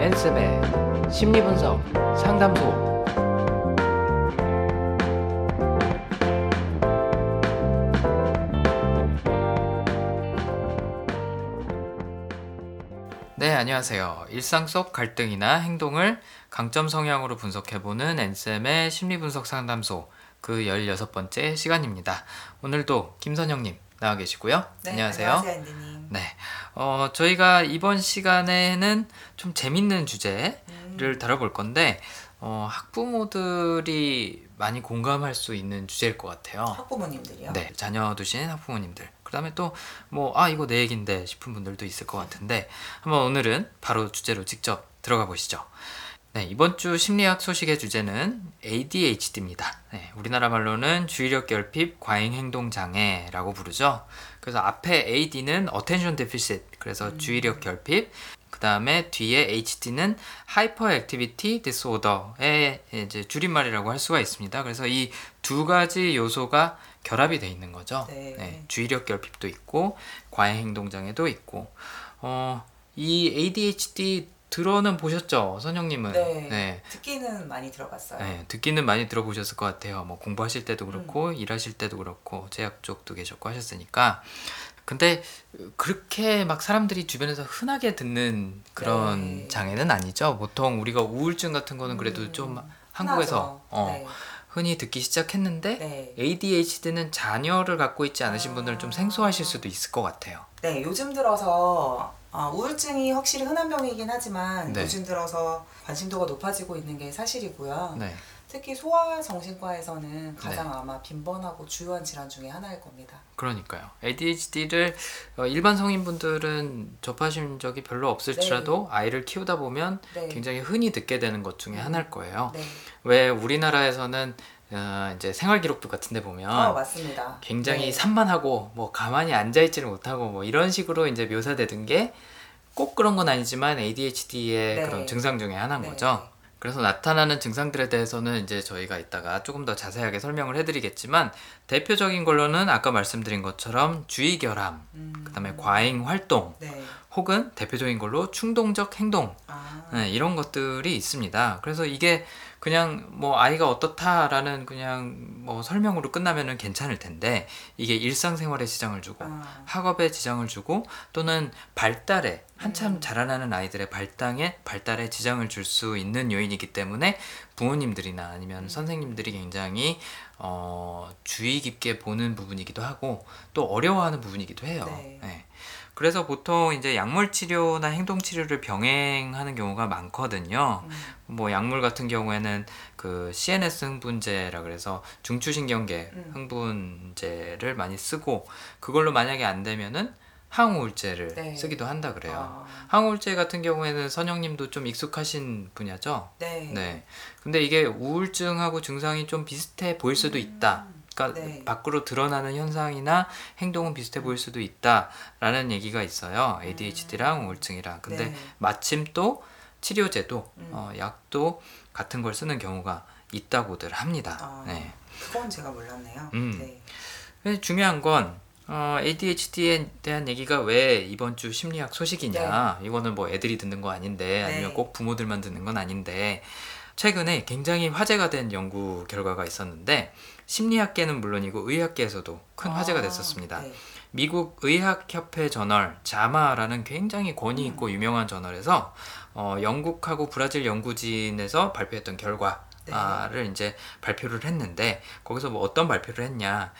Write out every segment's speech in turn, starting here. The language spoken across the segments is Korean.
엔스의 심리분석 상담소 네, 안녕하세요. 일상 속 갈등이나 행동을 강점 성향으로 분석해보는 엔쌤의 심리분석 상담소 그 16번째 시간입니다. 오늘도 김선영님 나와 계시고요. 네, 안녕하세요. 안녕하세요, 앤디님. 네, 어, 저희가 이번 시간에는 좀 재밌는 주제를 음, 다뤄볼 건데, 어, 학부모들이 많이 공감할 수 있는 주제일 것 같아요. 학부모님들이요. 네, 자녀 두신 학부모님들. 그 다음에 또, 뭐, 아, 이거 내 얘긴데 싶은 분들도 있을 것 같은데, 한번 오늘은 바로 주제로 직접 들어가 보시죠. 네, 이번 주 심리학 소식의 주제는 ADHD입니다. 네, 우리나라 말로는 주의력 결핍 과잉 행동 장애라고 부르죠. 그래서 앞에 AD는 attention deficit, 그래서 주의력 결핍, 그 다음에 뒤에 HD는 hyperactivity disorder의 이제 줄임말이라고 할 수가 있습니다. 그래서 이 두 가지 요소가 결합이 돼 있는 거죠. 네. 주의력 결핍도 있고 과잉 행동 장애도 있고 어, 이 ADHD 들어는 보셨죠, 선영님은? 네. 듣기는 많이 들어봤어요. 네, 듣기는 많이 들어보셨을 것 같아요. 뭐 공부하실 때도 그렇고 일하실 때도 그렇고 제약 쪽도 계셨고 하셨으니까. 근데 그렇게 막 사람들이 주변에서 흔하게 듣는 그런 네. 장애는 아니죠. 보통 우리가 우울증 같은 거는 그래도 음, 좀 한국에서. 어, 흔히 듣기 시작했는데 네. 네. ADHD는 자녀를 갖고 있지 않으신 아. 분들은 좀 생소하실 수도 있을 것 같아요. 네, 요즘 들어서 어, 우울증이 확실히 흔한 병이긴 하지만 네. 요즘 들어서 관심도가 높아지고 있는 게 사실이고요. 네. 특히 소아정신과에서는 가장 아마 빈번하고 주요한 질환 중에 하나일 겁니다. 그러니까요. ADHD를 어, 일반 성인분들은 접하신 적이 별로 없을지라도 아이를 키우다 보면 네. 굉장히 흔히 듣게 되는 것 중에 하나일 거예요. 네. 왜 우리나라에서는 어, 이제 생활 기록부 같은데 보면 어. 굉장히 네. 산만하고 뭐 가만히 앉아 있지를 못하고 뭐 이런 식으로 이제 묘사되던 게 꼭 그런 건 아니지만 ADHD의 네. 그런 증상 중에 하나인 네. 거죠. 그래서 나타나는 증상들에 대해서는 이제 저희가 이따가 조금 더 자세하게 설명을 해드리겠지만 대표적인 걸로는 아까 말씀드린 것처럼 주의 결함, 음, 그다음에 과잉 활동, 네. 혹은 대표적인 걸로 충동적 행동 아, 네, 이런 것들이 있습니다. 그래서 이게 그냥 뭐 아이가 어떻다라는 그냥 뭐 설명으로 끝나면은 괜찮을 텐데 이게 일상생활에 지장을 주고 아, 학업에 지장을 주고 또는 발달에 한참 음. 자라나는 아이들의 발당에 발달에 지장을 줄 수 있는 요인이기 때문에 부모님들이나 아니면 음. 선생님들이 굉장히 어, 주의 깊게 보는 부분이기도 하고 또 어려워하는 부분이기도 해요. 네. 네. 그래서 보통 이제 약물 치료나 행동 치료를 병행하는 경우가 많거든요. 음, 뭐 약물 같은 경우에는 그 CNS 흥분제라 그래서 중추신경계 음. 흥분제를 많이 쓰고 그걸로 만약에 안 되면은 항우울제를 네. 쓰기도 한다 그래요. 아, 항우울제 같은 경우에는 선영님도 좀 익숙하신 분야죠. 네. 네. 근데 이게 우울증하고 증상이 좀 비슷해 보일 수도 있다. 그러니까 네. 밖으로 드러나는 현상이나 행동은 비슷해 보일 수도 있다라는 얘기가 있어요. ADHD랑 우울증이랑. 근데 네. 마침 또 치료제도 음. 어, 약도 같은 걸 쓰는 경우가 있다고들 합니다. 아. 네. 그건 제가 몰랐네요. 음. 네. 중요한 건 어, ADHD에 대한 얘기가 왜 이번 주 심리학 소식이냐. 이거는 뭐 애들이 듣는 거 아닌데 아니면 네. 꼭 부모들만 듣는 건 아닌데 최근에 굉장히 화제가 된 연구 결과가 있었는데 심리학계는 물론이고 의학계에서도 큰 화제가 아, 됐었습니다. 네. 미국 의학협회 저널 자마라는 굉장히 권위 음. 있고 유명한 저널에서 어, 영국하고 브라질 연구진에서 발표했던 결과를 네. 이제 발표를 했는데 거기서 뭐 어떤 발표를 했냐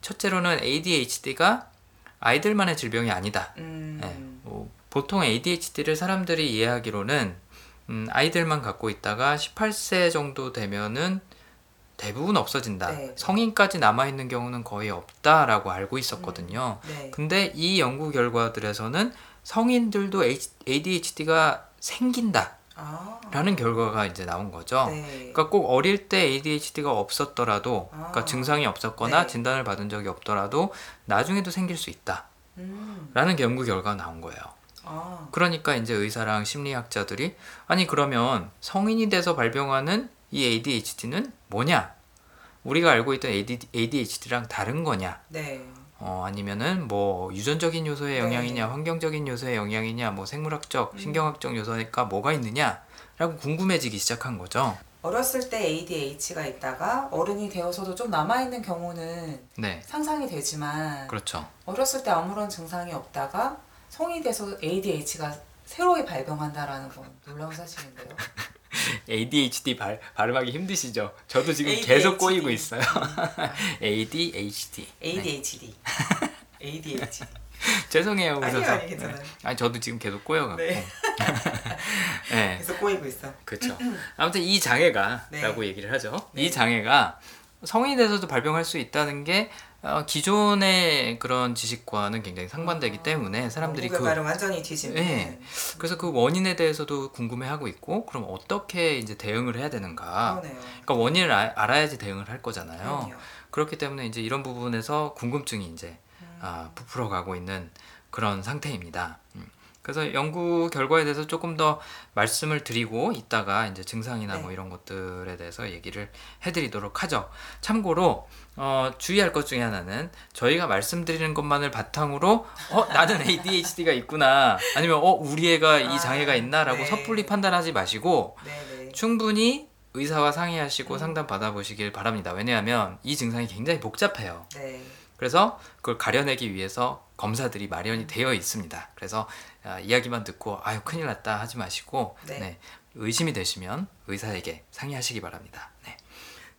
첫째로는 ADHD가 아이들만의 질병이 아니다. 음, 네, 뭐 보통 ADHD를 사람들이 이해하기로는 음, 아이들만 갖고 있다가 18세 정도 되면은 대부분 없어진다. 네. 성인까지 남아 있는 경우는 거의 없다라고 알고 있었거든요. 네. 근데 이 연구 결과들에서는 성인들도 ADHD가 생긴다 라는 아, 결과가 이제 나온 거죠. 네. 그러니까 꼭 어릴 때 ADHD가 없었더라도, 그러니까 아. 증상이 없었거나 네. 진단을 받은 적이 없더라도 나중에도 생길 수 있다라는 음, 연구 결과가 나온 거예요. 아, 그러니까 이제 의사랑 심리학자들이 아니 그러면 성인이 돼서 발병하는 이 ADHD는 뭐냐? 우리가 알고 있던 ADHD랑 다른 거냐? 네. 어, 아니면은 뭐 유전적인 요소의 네. 영향이냐, 환경적인 요소의 영향이냐, 뭐 생물학적, 신경학적 요소니까 뭐가 있느냐라고 궁금해지기 시작한 거죠. 어렸을 때 ADH가 있다가 어른이 되어서도 좀 남아있는 경우는 네, 상상이 되지만 그렇죠. 어렸을 때 아무런 증상이 없다가 성이 돼서 ADH가 새로이 발병한다라는 건 놀라운 사실인데요. ADHD 발, 발음하기 힘드시죠? 저도 지금 ADHD. 계속 꼬이고 있어요. ADHD. ADHD. ADHD. 죄송해요, 아니요, 웃어서. 아니, 괜찮아요. 아니, 저도 지금 계속 꼬여갖고. 네. 네. 계속 꼬이고 있어. 그렇죠. 아무튼 이 장애가라고 네. 얘기를 하죠. 네. 이 장애가 성인이 돼서도 발병할 수 있다는 게 어, 기존의 그런 지식과는 굉장히 상반되기 때문에 사람들이 그 완전히 뒤집는. 네. 그래서 그 원인에 대해서도 궁금해하고 있고 그럼 어떻게 이제 대응을 해야 되는가? 그러네요. 그러니까 원인을 아- 알아야지 대응을 할 거잖아요. 그럼요. 그렇기 때문에 이제 이런 부분에서 궁금증이 이제 음. 아, 부풀어가고 있는 그런 상태입니다. 음. 그래서 연구 결과에 대해서 조금 더 말씀을 드리고 이따가 이제 증상이나 네. 뭐 이런 것들에 대해서 얘기를 해드리도록 하죠. 참고로 어, 주의할 것 중에 하나는 저희가 말씀드리는 것만을 바탕으로 어 나는 ADHD가 있구나 아니면 어 우리 애가 이 아, 장애가 있나라고 네. 섣불리 판단하지 마시고 네네. 충분히 의사와 상의하시고 음. 상담 받아보시길 바랍니다. 왜냐하면 이 증상이 굉장히 복잡해요. 네. 그래서 그걸 가려내기 위해서 검사들이 마련이 되어 있습니다. 그래서 아, 이야기만 듣고 아유 큰일 났다 하지 마시고 네. 네, 의심이 되시면 의사에게 상의하시기 바랍니다.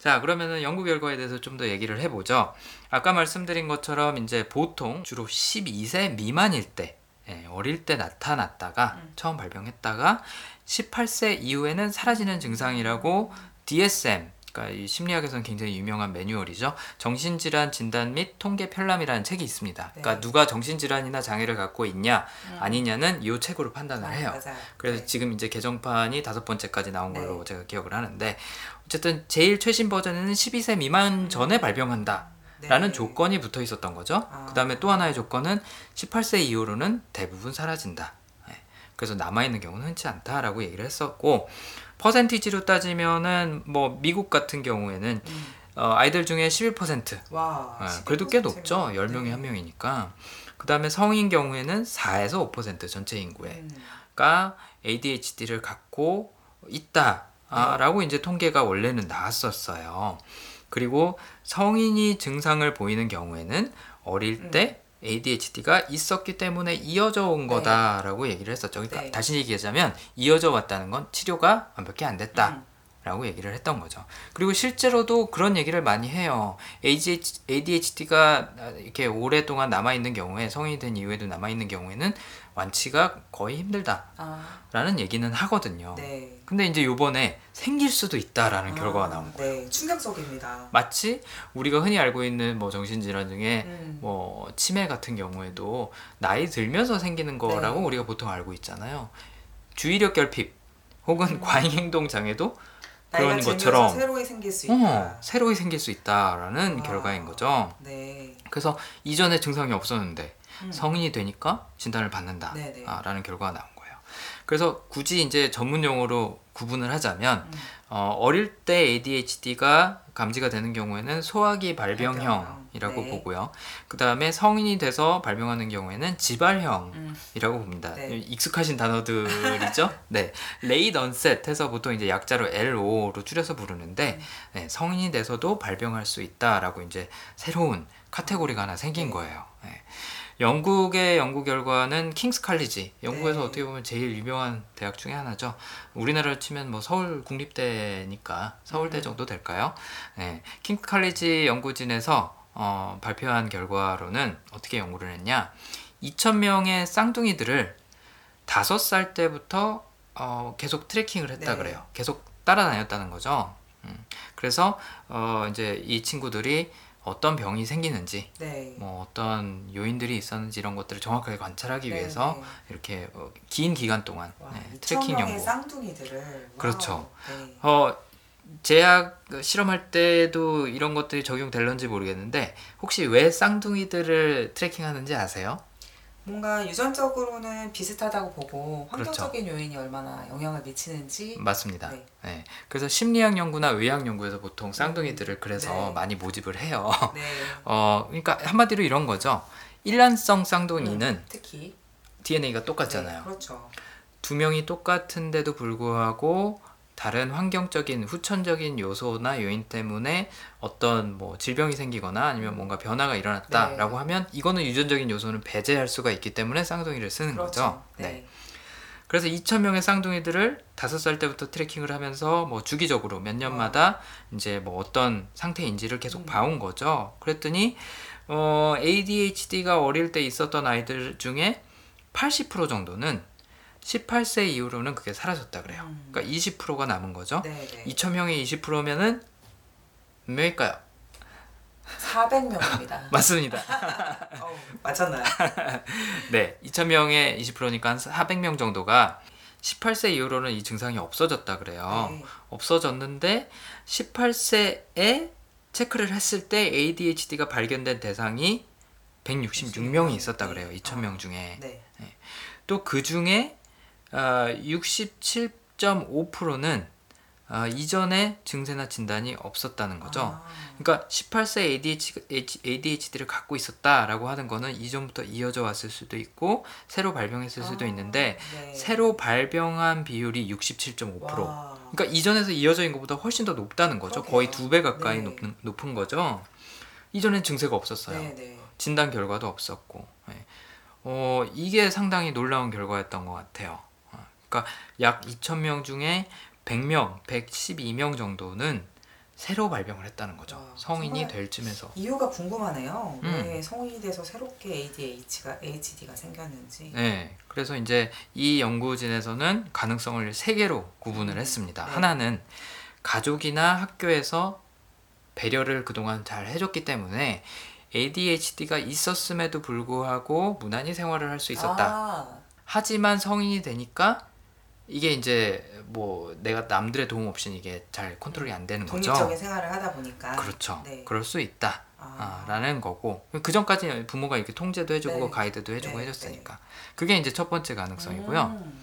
네. 자 그러면은 연구 결과에 대해서 좀 더 얘기를 해보죠. 아까 말씀드린 것처럼 이제 보통 주로 12세 미만일 때 예, 어릴 때 나타났다가 음. 처음 발병했다가 18세 이후에는 사라지는 증상이라고 DSM 그러니까 이 심리학에서는 굉장히 유명한 매뉴얼이죠. 정신질환 진단 및 통계 편람이라는 책이 있습니다. 그러니까 네. 누가 정신질환이나 장애를 갖고 있냐 음. 아니냐는 이 책으로 판단을 아, 해요. 맞아요. 그래서 네. 지금 이제 개정판이 다섯 번째까지 나온 걸로 네. 제가 기억을 하는데 어쨌든 제일 최신 버전에는 12세 미만 전에 발병한다. 라는 네. 조건이 붙어 있었던 거죠. 아. 그 다음에 또 하나의 조건은 18세 이후로는 대부분 사라진다. 예. 그래서 남아있는 경우는 흔치 않다라고 얘기를 했었고, 퍼센티지로 따지면은 뭐 미국 같은 경우에는 음. 어, 아이들 중에 11%, 와. 예, 그래도 꽤 11%. 높죠. 10명에 네. 한 명이니까. 그 다음에 성인 경우에는 4에서 5% 전체 인구에. 음. 가 ADHD를 갖고 있다 라고 이제 통계가 원래는 나왔었어요. 그리고 성인이 증상을 보이는 경우에는 어릴 때 ADHD가 있었기 때문에 이어져 온 네. 거다라고 얘기를 했었죠. 그러니까 네. 다시 얘기하자면 이어져 왔다는 건 치료가 완벽히 안 됐다. 음. 라고 얘기를 했던 거죠. 그리고 실제로도 그런 얘기를 많이 해요. ADHD가 이렇게 오랫동안 남아있는 경우에 성인이 된 이후에도 남아있는 경우에는 완치가 거의 힘들다라는 아, 얘기는 하거든요. 네. 근데 이제 요번에 생길 수도 있다라는 결과가 아, 나온 거예요. 네, 충격적입니다. 마치 우리가 흔히 알고 있는 뭐 정신질환 중에 음. 뭐 치매 같은 경우에도 나이 들면서 생기는 거라고 네. 우리가 보통 알고 있잖아요. 주의력 결핍 혹은 과잉 행동 장애도 나이가 그런 것처럼 새로이 생길 수 있다. 어, 새로이 생길 수 있다라는 아. 결과인 거죠. 네. 그래서 이전에 증상이 없었는데 음. 성인이 되니까 진단을. 받는다라는 결과가 나온 거예요. 그래서 굳이 이제 전문 용어로 구분을 하자면 음. 어, 어릴 때 ADHD가 감지가 되는 경우에는 소아기 발병형이라고 발병형. 네. 보고요. 그 다음에 성인이 돼서 발병하는 경우에는 지발형. 음. 이라고 봅니다. 네. 익숙하신 단어들이죠. 네, late onset 해서 보통 이제 약자로 LO로 줄여서 부르는데 음. 네, 성인이 돼서도 발병할 수 있다라고 이제 새로운 카테고리가 하나 생긴 네. 거예요. 네. 영국의 연구 결과는 킹스 칼리지, 영국에서 네. 어떻게 보면 제일 유명한 대학 중에 하나죠. 우리나라로 치면 뭐 서울 국립대니까 서울대 음. 정도 될까요? 네, 킹스 칼리지 연구진에서 어, 발표한 결과로는 어떻게 연구를 했냐? 2,000명의 쌍둥이들을 다섯 살 때부터 어, 계속 tracking을 했다 네. 그래요. 계속 따라다녔다는 거죠. 음, 그래서 어, 이제 이 친구들이 어떤 병이 생기는지, 네. 뭐 어떤 요인들이 있었는지 이런 것들을 정확하게 관찰하기 네, 위해서 네. 이렇게 어, 긴 기간 동안 와, 네, 2천 tracking 연구. 쌍둥이들을 그렇죠. 네. 어, 제약 실험할 때도 이런 것들이 적용될런지 모르겠는데 혹시 왜 쌍둥이들을 tracking하는지 아세요? 뭔가 유전적으로는 비슷하다고 보고 그렇죠. 환경적인 요인이 얼마나 영향을 미치는지 맞습니다. 네. 네. 그래서 심리학 연구나 의학 연구에서 보통 쌍둥이들을 그래서 네. 많이 모집을 해요. 네. 어, 그러니까 한마디로 이런 거죠. 일란성 쌍둥이는 음, 특히 DNA가 똑같잖아요. 네, 그렇죠. 두 명이 똑같은데도 불구하고 다른 환경적인 후천적인 요소나 요인 때문에 어떤 뭐 질병이 생기거나 아니면 뭔가 변화가 일어났다라고 네. 하면 이거는 유전적인 요소는 배제할 수가 있기 때문에 쌍둥이를 쓰는 거죠. 그렇죠. 네. 네. 그래서 2,000명의 쌍둥이들을 다섯 살 때부터 트래킹을 하면서 뭐 주기적으로 몇 년마다 이제 뭐 어떤 상태인지를 계속 음. 봐온 거죠. 그랬더니 어, ADHD가 어릴 때 있었던 아이들 중에 80% 정도는 18세 이후로는 그게 사라졌다 그래요. 음. 그러니까 20%가 남은 거죠. 네, 네. 2,000명의 20%면은 몇 명일까요? 400명입니다. 맞습니다. 어, 맞췄나요? 네, 2,000명의 20%니까 한 400명 정도가 18세 이후로는 이 증상이 없어졌다 그래요. 네. 없어졌는데 18세에 체크를 했을 때 ADHD가 발견된 대상이 166명이 있었다 그래요. 2,000명 중에. 네. 또그 중에 아, 67.5%는 아, 이전에 증세나 진단이 없었다는 거죠. 아, 그러니까 18세 ADHD를 갖고 있었다라고 하는 거는 이전부터 이어져 왔을 수도 있고 새로 발병했을 수도 아, 있는데 네. 새로 발병한 비율이 67.5%. 와. 그러니까 이전에서 이어져 있는 것보다 훨씬 더 높다는 거죠. 거의 두 배 가까이 네. 높은, 높은 거죠. 이전엔 증세가 없었어요. 네, 네. 진단 결과도 없었고. 예. 어, 이게 상당히 놀라운 결과였던 것 같아요. 어, 그러니까 약 2,000명 중에 100명, 112명 정도는 새로 발병을 했다는 거죠. 와, 성인이 될 쯤에서. 이유가 궁금하네요. 음. 왜 성인이 돼서 새롭게 ADHD가 ADHD가 생겼는지. 네. 그래서 이제 이 연구진에서는 가능성을 세 개로 구분을 했습니다. 네. 하나는 가족이나 학교에서 배려를 그동안 잘 해줬기 때문에 ADHD가 있었음에도 불구하고 무난히 생활을 할 수 있었다. 아, 하지만 성인이 되니까 이게 이제 뭐 내가 남들의 도움 없이는 이게 잘 컨트롤이 안 되는 거죠. 독립적인 생활을 하다 보니까. 그렇죠. 네. 그럴 수 있다. 아, 아, 라는 거고 그 전까지 부모가 이렇게 통제도 해주고 네. 가이드도 해주고 네, 해줬으니까 그게 이제 첫 번째 가능성이고요. 음,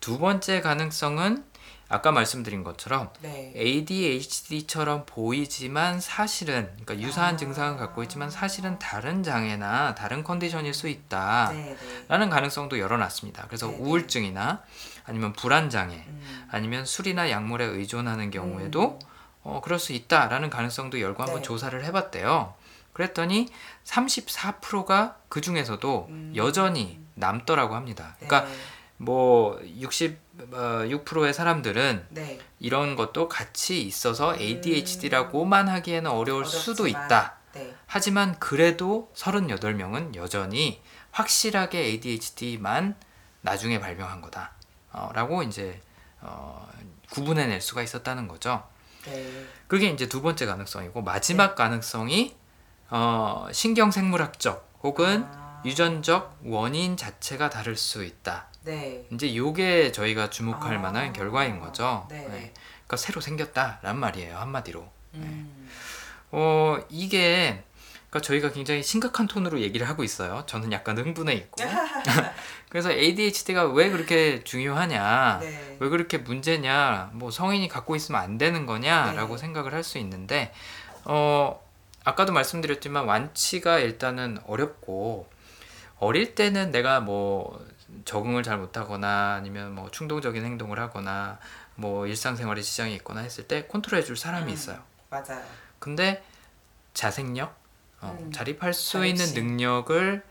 두 번째 가능성은 아까 말씀드린 것처럼 네. ADHD처럼 보이지만 사실은 그러니까 유사한 아. 증상을 갖고 있지만 사실은 다른 장애나 다른 컨디션일 수 있다. 네, 네. 라는 가능성도 열어놨습니다. 그래서 네, 네. 우울증이나 아니면 불안 장애, 음. 아니면 술이나 약물에 의존하는 경우에도 어, 그럴 수 있다라는 가능성도 열고 한번 네. 조사를 해봤대요. 그랬더니 34%가 그 중에서도 음. 여전히 남더라고 합니다. 네. 그러니까 뭐 66%의 사람들은 네. 이런 것도 같이 있어서 ADHD라고만 하기에는 어려울 수도 어렵지만, 있다. 네. 하지만 그래도 38명은 여전히 확실하게 ADHD만 나중에 발병한 거다. 어, 라고 이제 어, 구분해낼 수가 있었다는 거죠. 네. 그게 이제 두 번째 가능성이고 마지막 가능성이 어, 신경생물학적 혹은 아, 유전적 원인 자체가 다를 수 있다. 네. 이제 요게 저희가 주목할 아. 만한 결과인 거죠. 네. 네. 그러니까 새로 생겼다란 말이에요 한마디로. 음. 어 이게 그러니까 저희가 굉장히 심각한 톤으로 얘기를 하고 있어요. 저는 약간 흥분해 있고. 그래서 ADHD가 왜 그렇게 중요하냐, 네. 왜 그렇게 문제냐, 뭐 성인이 갖고 있으면 안 되는 거냐라고 네. 생각을 할 수 있는데, 어 아까도 말씀드렸지만 완치가 일단은 어렵고 어릴 때는 내가 뭐 적응을 잘 못하거나 아니면 뭐 충동적인 행동을 하거나 뭐 일상생활에 지장이 있거나 했을 때 컨트롤 해줄 사람이 음. 있어요. 맞아요. 근데 자생력, 어, 음, 자립할 수 자립심. 있는 능력을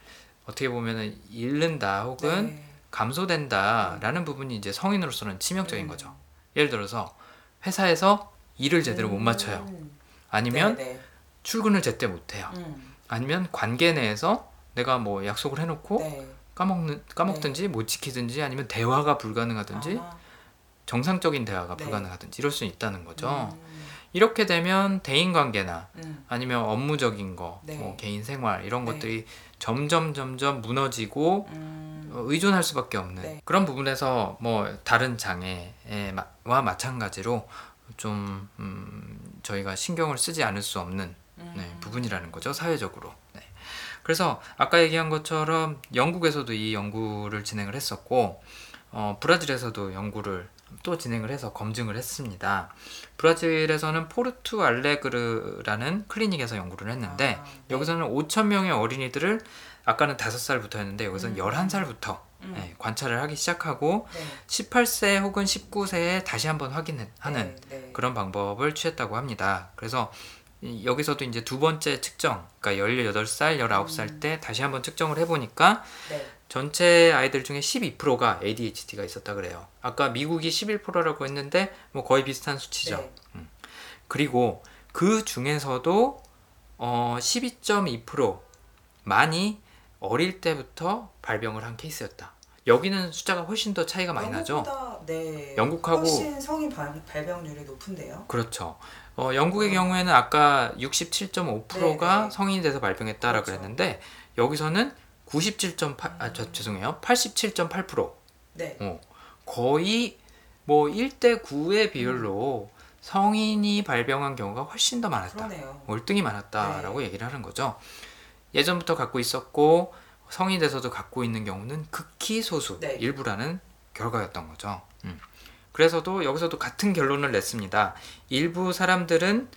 어떻게 보면은 잃는다 혹은 네. 감소된다라는 부분이 이제 성인으로서는 치명적인 음. 거죠. 예를 들어서 회사에서 일을 제대로 못 맞춰요. 음. 아니면 네, 네. 출근을 제때 못 해요. 음. 아니면 관계 내에서 내가 뭐 약속을 해놓고 네. 까먹는 까먹든지 못 지키든지 아니면 대화가 불가능하든지 아하. 정상적인 대화가 네. 불가능하든지 이럴 수 있다는 거죠. 음. 이렇게 되면 대인 관계나 음. 아니면 업무적인 거, 네. 뭐 개인 생활 이런 네. 것들이 점점 점점 무너지고 음. 어, 의존할 수밖에 없는 네. 그런 부분에서 뭐 다른 장애와 마찬가지로 좀 음, 저희가 신경을 쓰지 않을 수 없는 네, 음. 부분이라는 거죠 사회적으로. 네. 그래서 아까 얘기한 것처럼 영국에서도 이 연구를 진행을 했었고 어, 브라질에서도 연구를 또 진행을 해서 검증을 했습니다. 브라질에서는 포르투 알레그레라는 클리닉에서 연구를 했는데 아, 네. 여기서는 5천 명의 어린이들을 아까는 5살부터였는데 여기서는 음. 11살부터 음. 네, 관찰을 하기 시작하고 네. 18세 혹은 19세에 다시 한번 확인하는 네, 네. 그런 방법을 취했다고 합니다. 그래서 이- 여기서도 이제 두 번째 측정, 그러니까 18살, 19살 음. 때 다시 한번 측정을 해보니까 네. 전체 아이들 중에 12%가 ADHD가 있었다 그래요. 아까 미국이 11%라고 했는데 뭐 거의 비슷한 수치죠. 네. 그리고 그 중에서도 어 12.2% 많이 어릴 때부터 발병을 한 케이스였다. 여기는 숫자가 훨씬 더 차이가 많이 나죠. 영국보다, 네. 영국하고- 훨씬 성인 발, 발병률이 높은데요. 그렇죠. 어, 영국의 경우에는 아까 67.5%가 네, 네. 성인이 돼서 발병했다라 그렇죠. 그랬는데 여기서는 97.8, 아, 저, 죄송해요. 87.8%. 네. 어, 거의 뭐 1대 9의 비율로 성인이 발병한 경우가 훨씬 더 많았다. 그러네요. 월등히 많았다라고 네. 얘기를 하는 거죠. 예전부터 갖고 있었고 성인이 돼서도 갖고 있는 경우는 극히 소수, 네. 일부라는 결과였던 거죠. 음. 그래서도 여기서도 같은 결론을 냈습니다. 일부 사람들은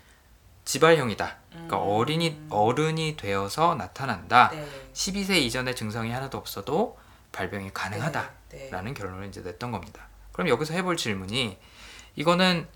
지발형이다. 그러니까 음. 어린이 어른이 되어서 나타난다. 네. 12세 이전에 증상이 하나도 없어도 발병이 가능하다라는 네. 네. 결론을 이제 냈던 겁니다. 그럼 여기서 해볼 질문이 이거는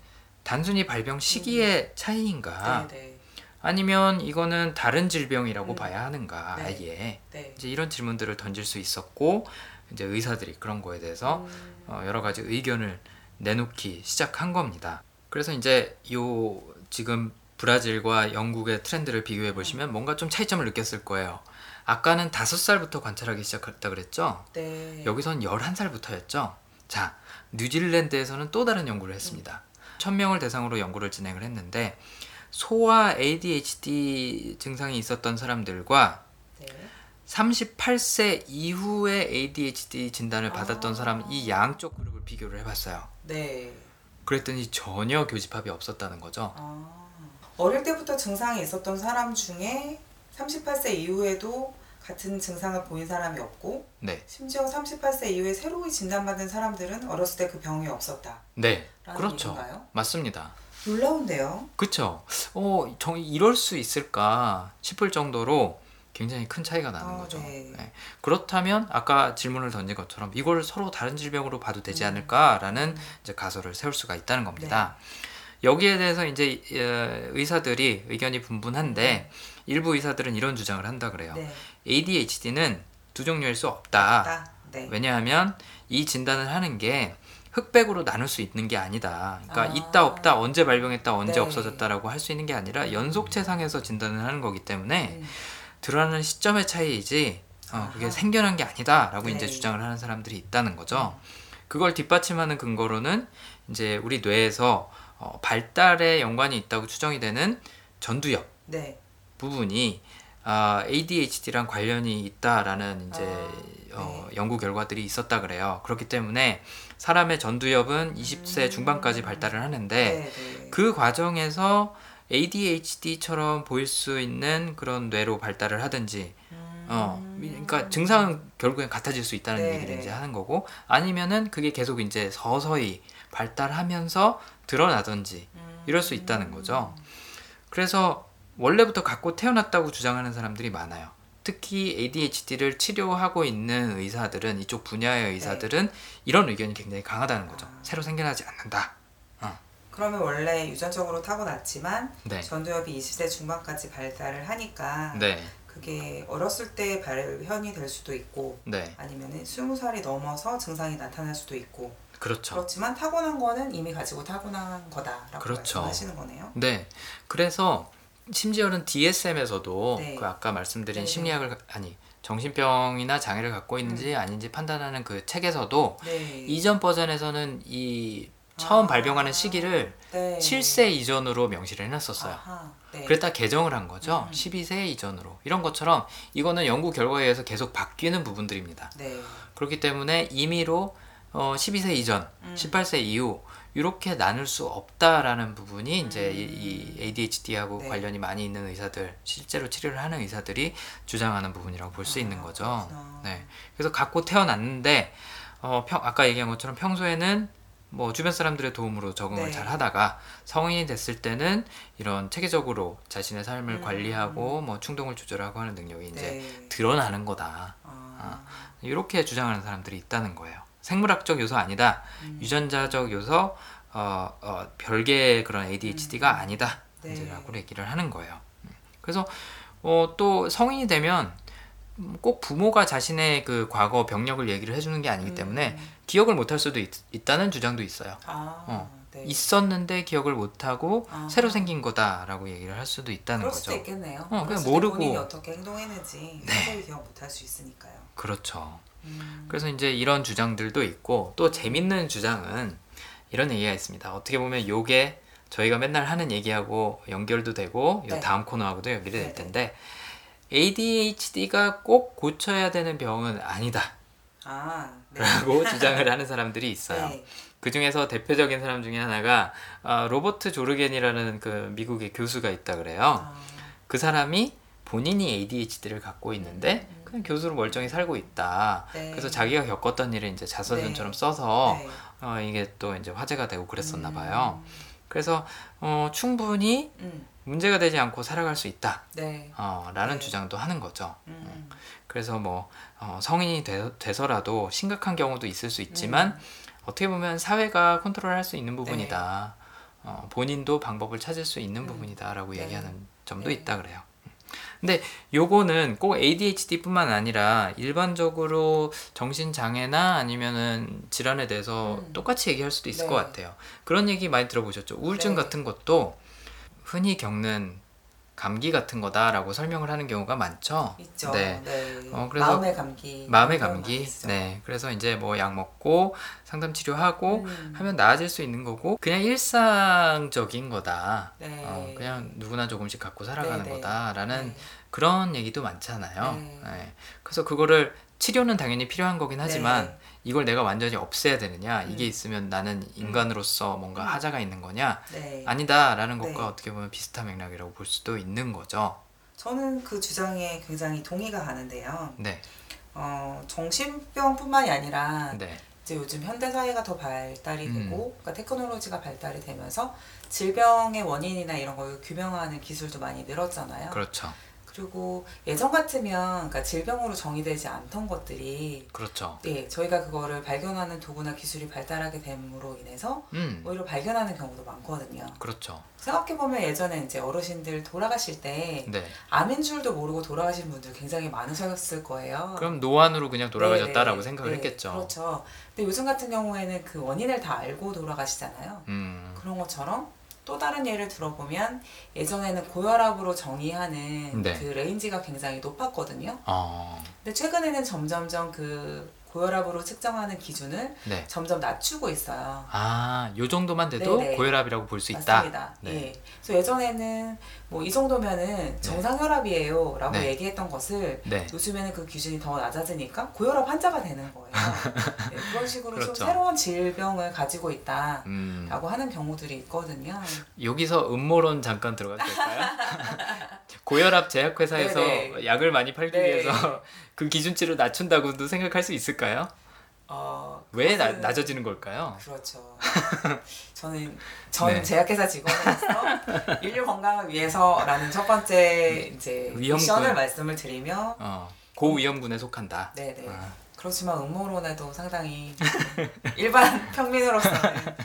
단순히 발병 시기의 차이인가? 네. 네. 아니면 이거는 다른 질병이라고 음. 봐야 하는가? 네. 아예 네. 이제 이런 질문들을 던질 수 있었고 이제 의사들이 그런 거에 대해서 음. 어, 여러 가지 의견을 내놓기 시작한 겁니다. 그래서 이제 요 지금 브라질과 영국의 트렌드를 비교해 보시면 뭔가 좀 차이점을 느꼈을 거예요. 아까는 다섯 살부터 관찰하기 시작했다 그랬죠? 네. 여기선 11살부터였죠. 자, 뉴질랜드에서는 또 다른 연구를 했습니다. 1000명을 대상으로 연구를 진행을 했는데 소아 ADHD 증상이 있었던 사람들과 네. 38세 이후에 ADHD 진단을 받았던 아. 사람 이 양쪽 그룹을 비교를 해봤어요. 네. 그랬더니 전혀 교집합이 없었다는 거죠. 아. 어릴 때부터 증상이 있었던 사람 중에 38세 이후에도 같은 증상을 보인 사람이 없고 네, 심지어 38세 이후에 새로이 진단받은 사람들은 어렸을 때 그 병이 없었다. 네, 그렇죠. 얘기인가요? 맞습니다. 놀라운데요. 그렇죠. 어, 정 이럴 수 있을까 싶을 정도로 굉장히 큰 차이가 나는 아, 거죠. 네. 네. 그렇다면 아까 질문을 던진 것처럼 이걸 서로 다른 질병으로 봐도 되지 음. 않을까라는 음. 이제 가설을 세울 수가 있다는 겁니다. 여기에 대해서 이제 어, 의사들이 의견이 분분한데 일부 의사들은 이런 주장을 한다 그래요. 네. ADHD는 두 종류일 수 없다. 딱. 네. 왜냐하면 이 진단을 하는 게 흑백으로 나눌 수 있는 게 아니다. 그러니까 아. 있다 없다 언제 발병했다 언제 네. 없어졌다라고 할 수 있는 게 아니라 연속체상에서 진단을 하는 거기 때문에 음. 드러나는 시점의 차이이지 어, 그게 아하. 생겨난 게 아니다라고 네. 이제 주장을 하는 사람들이 있다는 거죠. 그걸 뒷받침하는 근거로는 이제 우리 뇌에서 어, 발달에 연관이 있다고 추정이 되는 전두엽 네. 부분이 아, ADHD랑 관련이 있다라는 이제 아, 어, 연구 결과들이 있었다 그래요. 그렇기 때문에 사람의 전두엽은 20세 음. 중반까지 발달을 하는데 네. 네. 그 과정에서 ADHD처럼 보일 수 있는 그런 뇌로 발달을 하든지 음. 어 그러니까 증상은 결국엔 같아질 수 있다는 네, 얘기를 네. 이제 하는 거고 아니면은 그게 계속 이제 서서히 발달하면서 드러나든지 음. 이럴 수 있다는 거죠. 그래서 원래부터 갖고 태어났다고 주장하는 사람들이 많아요. 특히 ADHD를 치료하고 있는 의사들은 이쪽 분야의 의사들은 이런 의견이 굉장히 강하다는 거죠. 네. 아. 새로 생겨나지 않는다. 그러면 원래 유전적으로 타고났지만 네. 전두엽이 20세 중반까지 발달을 하니까 네. 그게 어렸을 때 발현이 될 수도 있고 네. 아니면은 20살이 넘어서 증상이 나타날 수도 있고 그렇죠. 그렇지만 타고난 거는 이미 가지고 타고난 거다라고 그렇죠. 말씀하시는 거네요. 네. 그래서 심지어는 DSM에서도 네. 그 아까 말씀드린 네네. 심리학을 가- 아니 정신병이나 장애를 갖고 있는지 아닌지 판단하는 그 책에서도 네. 이전 버전에서는 이 처음 아. 발병하는 시기를 네. 7세 이전으로 명시를 해놨었어요. 아하. 네. 그랬다 개정을 한 거죠. 음. 12세 이전으로. 이런 것처럼 이거는 연구 결과에 의해서 계속 바뀌는 부분들입니다. 네. 그렇기 때문에 임의로 어, 12세 이전, 음. 18세 이후 이렇게 나눌 수 없다라는 부분이 이제 이, 이 ADHD하고 음. 네. 관련이 많이 있는 의사들, 실제로 치료를 하는 의사들이 주장하는 부분이라고 볼 수 있는 아, 거죠. 그렇구나. 네. 그래서 갖고 태어났는데 어, 평, 아까 얘기한 것처럼 평소에는 뭐 주변 사람들의 도움으로 적응을 네. 잘 하다가 성인이 됐을 때는 이런 체계적으로 자신의 삶을 음. 관리하고 뭐 충동을 조절하고 하는 능력이 이제 네. 드러나는 거다. 아, 이렇게 주장하는 사람들이 있다는 거예요. 생물학적 요소 아니다. 음. 유전자적 요소 어, 어, 별개의 그런 ADHD가 아니다. 네. 이제라고 얘기를 하는 거예요. 음. 그래서 어, 또 성인이 되면 음, 꼭 부모가 자신의 그 과거 병력을 얘기를 해주는 게 아니기 때문에 음. 기억을 못할 수도 있, 다는 주장도 있어요. 아, 어. 네. 있었는데 기억을 못하고 아. 새로 생긴 거다라고 얘기를 할 수도 있다는 그럴 거죠. 수도 있겠네요. 그냥 모르고. 본인이 어떻게 행동했는지 네. 기억 못할 수 있으니까요. 그렇죠. 음. 그래서 이제 이런 주장들도 있고 또 재밌는 주장은 이런 얘기가 있습니다. 어떻게 보면 요게 저희가 맨날 하는 얘기하고 연결도 되고 요 네. 다음 코너하고도 연결이 네, 될 텐데 ADHD가 꼭 고쳐야 되는 병은 아니다. 아, 네. 라고 주장을 하는 사람들이 있어요. 네. 그 중에서 대표적인 사람 중에 하나가 아, 로버트 조르겐이라는 그 미국의 교수가 있다 그래요. 아, 그 사람이 본인이 ADHD를 갖고 있는데 음. 그냥 교수로 멀쩡히 살고 있다. 네. 그래서 자기가 겪었던 일을 이제 자서전처럼 써서 네. 어, 이게 또 이제 화제가 되고 그랬었나 음. 봐요. 그래서 어, 충분히 음, 문제가 되지 않고 살아갈 수 있다. 네. 어, 라는 네. 주장도 하는 거죠. 음, 그래서 뭐 어, 성인이 되, 돼서라도 심각한 경우도 있을 수 있지만 음. 어떻게 보면 사회가 컨트롤할 수 있는 부분이다. 어, 본인도 방법을 찾을 수 있는 음. 부분이다라고 네. 얘기하는 점도 네. 있다 그래요. 근데 요거는 꼭 ADHD뿐만 아니라 일반적으로 정신 장애나 아니면은 질환에 대해서 음. 똑같이 얘기할 수도 있을 네. 것 같아요. 그런 얘기 많이 들어보셨죠? 우울증 네. 같은 것도 흔히 겪는 감기 같은 거다라고 설명을 하는 경우가 많죠. 있죠. 네. 네. 어, 그래서 마음의 감기. 마음의 감기. 네. 그래서 이제 뭐 약 먹고 상담 치료하고 음. 하면 나아질 수 있는 거고 그냥 일상적인 거다. 네. 어, 그냥 누구나 조금씩 갖고 살아가는 네, 네. 거다라는 네. 그런 얘기도 많잖아요. 네. 네. 그래서 그거를 치료는 당연히 필요한 거긴 하지만 네. 이걸 내가 완전히 없애야 되느냐 이게 음. 있으면 나는 인간으로서 뭔가 음. 하자가 있는 거냐 네. 아니다라는 것과 네. 어떻게 보면 비슷한 맥락이라고 볼 수도 있는 거죠. 저는 그 주장에 굉장히 동의가 가는데요. 네, 어, 정신병뿐만이 아니라 네, 이제 요즘 현대 사회가 더 발달이 음. 되고 그러니까 테크놀로지가 발달이 되면서 질병의 원인이나 이런 걸 규명하는 기술도 많이 늘었잖아요. 그렇죠, 그리고 예전 같으면 그러니까 질병으로 정의되지 않던 것들이 그렇죠. 네, 저희가 그거를 발견하는 도구나 기술이 발달하게 됨으로 인해서 음, 오히려 발견하는 경우도 많거든요. 그렇죠. 생각해 보면 예전에 이제 어르신들 돌아가실 때 네. 암인 줄도 모르고 돌아가신 분들 굉장히 많으셨을 거예요. 그럼 노안으로 그냥 돌아가셨다라고 네, 네, 생각을 네, 했겠죠. 그렇죠. 근데 요즘 같은 경우에는 그 원인을 다 알고 돌아가시잖아요. 음, 그런 것처럼 또 다른 예를 들어보면 예전에는 고혈압으로 정의하는 네. 그 range가 굉장히 높았거든요. 어, 근데 최근에는 점점점 그 고혈압으로 측정하는 기준을 네. 점점 낮추고 있어요. 아, 요 정도만 돼도 네네. 고혈압이라고 볼 수 있다. 맞습니다. 네. 예. 그래서 예전에는 뭐 이 정도면은 정상 혈압이에요라고 네. 얘기했던 것을 네. 요즘에는 그 기준이 더 낮아지니까 고혈압 환자가 되는 거예요. 네, 그런 식으로 그렇죠. 좀 새로운 질병을 가지고 있다라고 음, 하는 경우들이 있거든요. 여기서 음모론 잠깐 들어가도 될까요? 고혈압 제약회사에서 네네. 약을 많이 팔기 네. 위해서 그 기준치를 낮춘다고도 생각할 수 있을까요? 어, 왜 나, 낮아지는 걸까요? 그렇죠. 저는 전 네. 제약회사 직원으로서 인류 건강을 위해서라는 첫 번째 이제 위험군. 미션을 말씀을 드리며 어, 고위험군에 속한다. 네네. 아. 그렇지만 음모론에도 상당히 일반 평민으로서는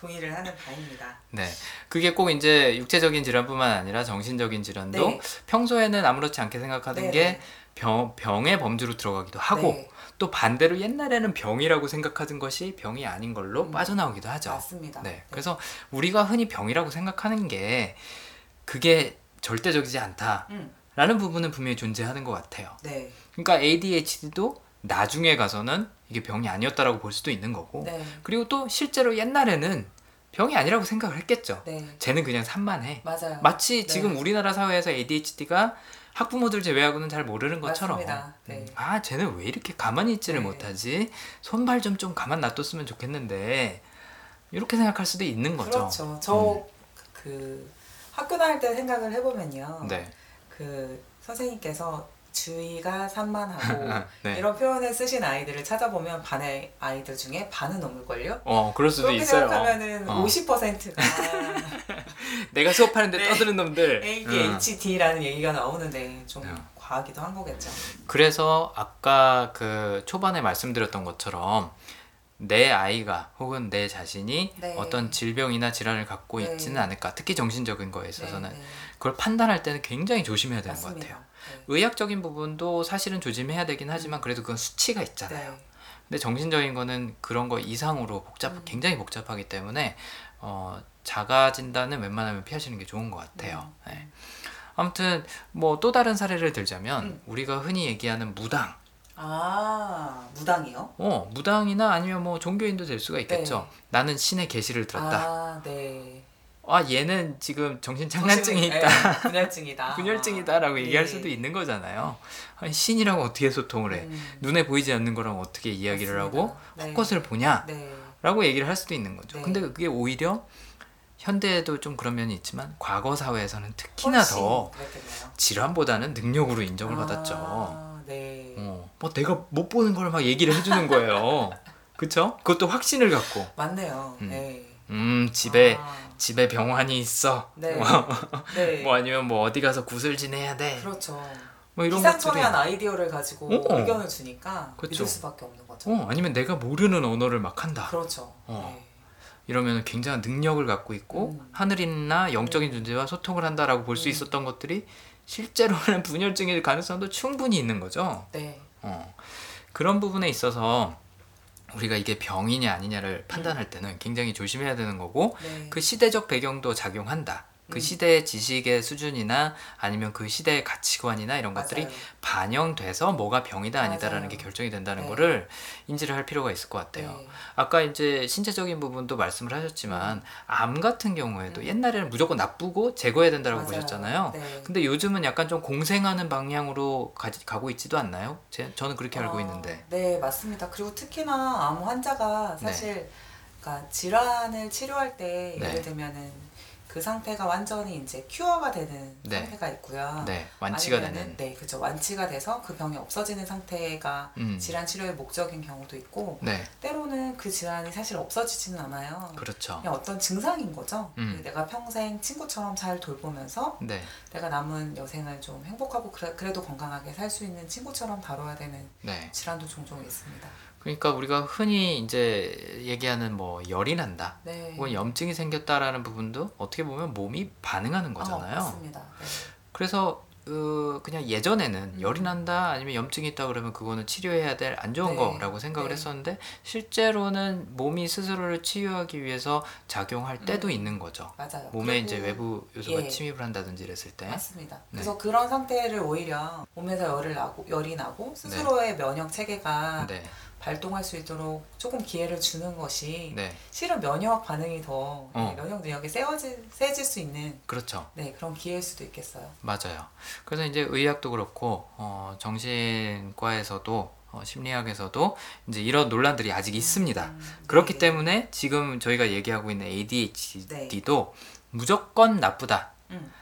동의를 하는 바입니다. 네. 그게 꼭 이제 육체적인 질환뿐만 아니라 정신적인 질환도 네. 평소에는 아무렇지 않게 생각하던 네네. 게 병, 병의 범주로 들어가기도 하고 네, 또 반대로 옛날에는 병이라고 생각하던 것이 병이 아닌 걸로 음. 빠져나오기도 하죠. 맞습니다. 네. 그래서 우리가 흔히 병이라고 생각하는 게 그게 절대적이지 않다 라는 음, 부분은 분명히 존재하는 것 같아요. 네, 그러니까 ADHD도 나중에 가서는 이게 병이 아니었다라고 볼 수도 있는 거고 네, 그리고 또 실제로 옛날에는 병이 아니라고 생각을 했겠죠. 네, 쟤는 그냥 산만해. 맞아요. 마치 네. 지금 우리나라 사회에서 ADHD가 학부모들 제외하고는 잘 모르는 것처럼. 네. 음, 아 쟤는 왜 이렇게 가만히 있지를 네. 못하지 손발 좀좀 가만 놔뒀으면 좋겠는데 이렇게 생각할 수도 있는 거죠. 그렇죠. 저그 학교 다닐 때 생각을 해보면요. 네. 그 선생님께서 주의가 산만하고 네. 이런 표현을 쓰신 아이들을 찾아보면 반의 아이들 중에 반은 넘을걸요? 어 그럴 수도 그렇게 있어요. 생각하면은 어. 50%가 내가 수업하는데 네. 떠드는 놈들. 음. ADHD라는 얘기가 나오는데 좀 네. 과하기도 한 거겠죠. 그래서 아까 그 초반에 말씀드렸던 것처럼 내 아이가 혹은 내 자신이 네. 어떤 질병이나 질환을 갖고 네. 있지는 않을까 특히 정신적인 거에 있어서는 네, 네. 그걸 판단할 때는 굉장히 조심해야 되는 것 맞습니다. 같아요. 네. 의학적인 부분도 사실은 조심해야 되긴 하지만 그래도 그건 수치가 있잖아요. 네. 근데 정신적인 거는 그런 거 이상으로 복잡, 음. 굉장히 복잡하기 때문에 어, 자가 진단은 웬만하면 피하시는 게 좋은 것 같아요. 음. 네. 아무튼 뭐 또 다른 사례를 들자면 음. 우리가 흔히 얘기하는 무당, 아 무당이요? 어 무당이나 아니면 뭐 종교인도 될 수가 있겠죠. 네. 나는 신의 계시를 들었다. 아 네. 아 얘는 지금 정신 장난증이 있다. 네, 분열증이다. 분열증이다라고 네. 얘기할 수도 있는 거잖아요. 아니, 신이랑 어떻게 소통을 해? 음, 눈에 보이지 않는 거랑 어떻게 이야기를 맞습니다. 하고 네. 헛것을 보냐? 네. 라고 얘기를 할 수도 있는 거죠. 네. 근데 그게 오히려 현대에도 좀 그런 면이 있지만 과거 사회에서는 특히나 더 그랬겠네요. 질환보다는 능력으로 인정을 아, 받았죠. 네. 어, 뭐 내가 못 보는 걸 막 얘기를 해주는 거예요. 그쵸? 그것도 확신을 갖고. 맞네요. 음. 네. 음, 집에, 아, 집에 병환이 있어. 네. 뭐, 네. 뭐 아니면 뭐 어디 가서 구슬 지내야 돼. 그렇죠. 뭐 이런. 기상천외한 아이디어를 가지고 어. 의견을 주니까 그쵸. 믿을 수밖에 없는 거죠. 어, 아니면 내가 모르는 언어를 막 한다. 그렇죠. 어. 네. 이러면 굉장한 능력을 갖고 있고 음. 하늘이나 영적인 존재와 소통을 한다라고 볼수 음. 있었던 것들이 실제로는 분열증일 가능성도 충분히 있는 거죠. 네. 어. 그런 부분에 있어서 우리가 이게 병이냐 아니냐를 판단할 때는 굉장히 조심해야 되는 거고 네. 그 시대적 배경도 작용한다. 그 음. 시대의 지식의 수준이나 아니면 그 시대의 가치관이나 이런 것들이 맞아요. 반영돼서 뭐가 병이다 아니다라는 맞아요. 게 결정이 된다는 네. 거를 인지를 할 필요가 있을 것 같아요. 네. 아까 이제 신체적인 부분도 말씀을 하셨지만 암 같은 경우에도 음. 옛날에는 무조건 나쁘고 제거해야 된다고 맞아요. 보셨잖아요. 네. 근데 요즘은 약간 좀 공생하는 방향으로 가, 가고 있지도 않나요? 제, 저는 그렇게 알고 아, 있는데. 네, 맞습니다. 그리고 특히나 암 환자가 사실 그러니까 질환을 치료할 때 네. 예를 들면은 그 상태가 완전히 이제 큐어가 되는 네. 상태가 있고요. 네, 완치가 아니면은, 되는. 네, 그죠. 완치가 돼서 그 병이 없어지는 상태가 음. 질환 치료의 목적인 경우도 있고 네, 때로는 그 질환이 사실 없어지지는 않아요. 그렇죠. 그냥 어떤 증상인 거죠. 음. 내가 평생 친구처럼 잘 돌보면서 네, 내가 남은 여생을 좀 행복하고 그래, 그래도 건강하게 살 수 있는 친구처럼 다뤄야 되는 네. 질환도 종종 있습니다. 그러니까 우리가 흔히 이제 얘기하는 뭐 열이 난다. 네. 혹은 염증이 생겼다라는 부분도 어떻게 보면 몸이 반응하는 어, 거잖아요. 맞습니다. 네. 그래서 어, 그냥 예전에는 음. 열이 난다 아니면 염증이 있다 그러면 그거는 치료해야 될 안 좋은 네. 거라고 생각을 네. 했었는데 실제로는 몸이 스스로를 치유하기 위해서 작용할 때도 음. 있는 거죠. 맞아요. 몸에 그리고- 이제 외부 요소가 예. 침입을 한다든지 이랬을 때. 맞습니다. 네. 그래서 그런 상태를 오히려 몸에서 열을 나고 열이 나고 스스로의 면역 체계가 네, 발동할 수 있도록 조금 기회를 주는 것이 네, 실은 면역 반응이 더 어. 네, 면역 능력이 세워질 세질 수 있는 그렇죠. 네 그런 기회일 수도 있겠어요. 맞아요. 그래서 이제 의학도 그렇고 어, 정신과에서도 어, 심리학에서도 이제 이런 논란들이 아직 있습니다. 음, 그렇기 네. 때문에 지금 저희가 얘기하고 있는 ADHD도 무조건 나쁘다. 음,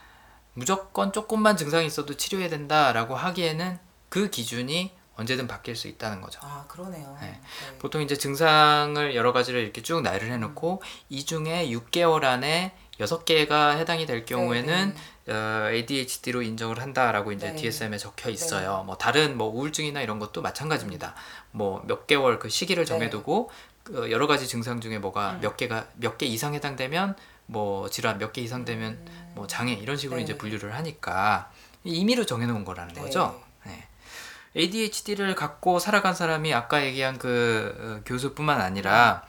무조건 조금만 증상이 있어도 치료해야 된다라고 하기에는 그 기준이 언제든 바뀔 수 있다는 거죠. 아 그러네요. 네. 네. 보통 이제 증상을 여러 가지를 이렇게 쭉 나열을 해놓고 이 중에 6개월 안에 6개가 해당이 될 경우에는 네, 어, ADHD로 인정을 한다라고 이제 네. DSM에 적혀 있어요. 뭐 다른 뭐 우울증이나 이런 것도 마찬가지입니다. 뭐 몇 개월 그 시기를 네. 정해두고 그 여러 가지 증상 중에 뭐가 음. 몇 개가 몇 개 이상 해당되면 뭐 질환 몇 개 이상 되면 음, 뭐 장애 이런 식으로 네. 이제 분류를 하니까 임의로 정해놓은 거라는 네. 거죠. 네. ADHD를 갖고 살아간 사람이 아까 얘기한 그 어, 교수뿐만 아니라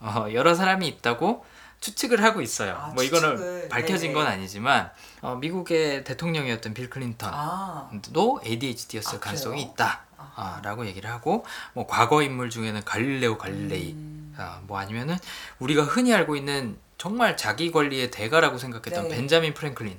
어, 여러 사람이 있다고 추측을 하고 있어요. 아, 뭐 이거는. 밝혀진 네. 건 아니지만 어, 미국의 대통령이었던 빌 클린턴도 아, ADHD였을 아, 가능성이 그래요? 있다. 아. 아, 라고 얘기를 하고 뭐 과거 인물 중에는 갈릴레오 갈릴레이 음, 아, 뭐 아니면은 우리가 흔히 알고 있는 정말 자기 권리의 대가라고 생각했던 네. 벤자민 프랭클린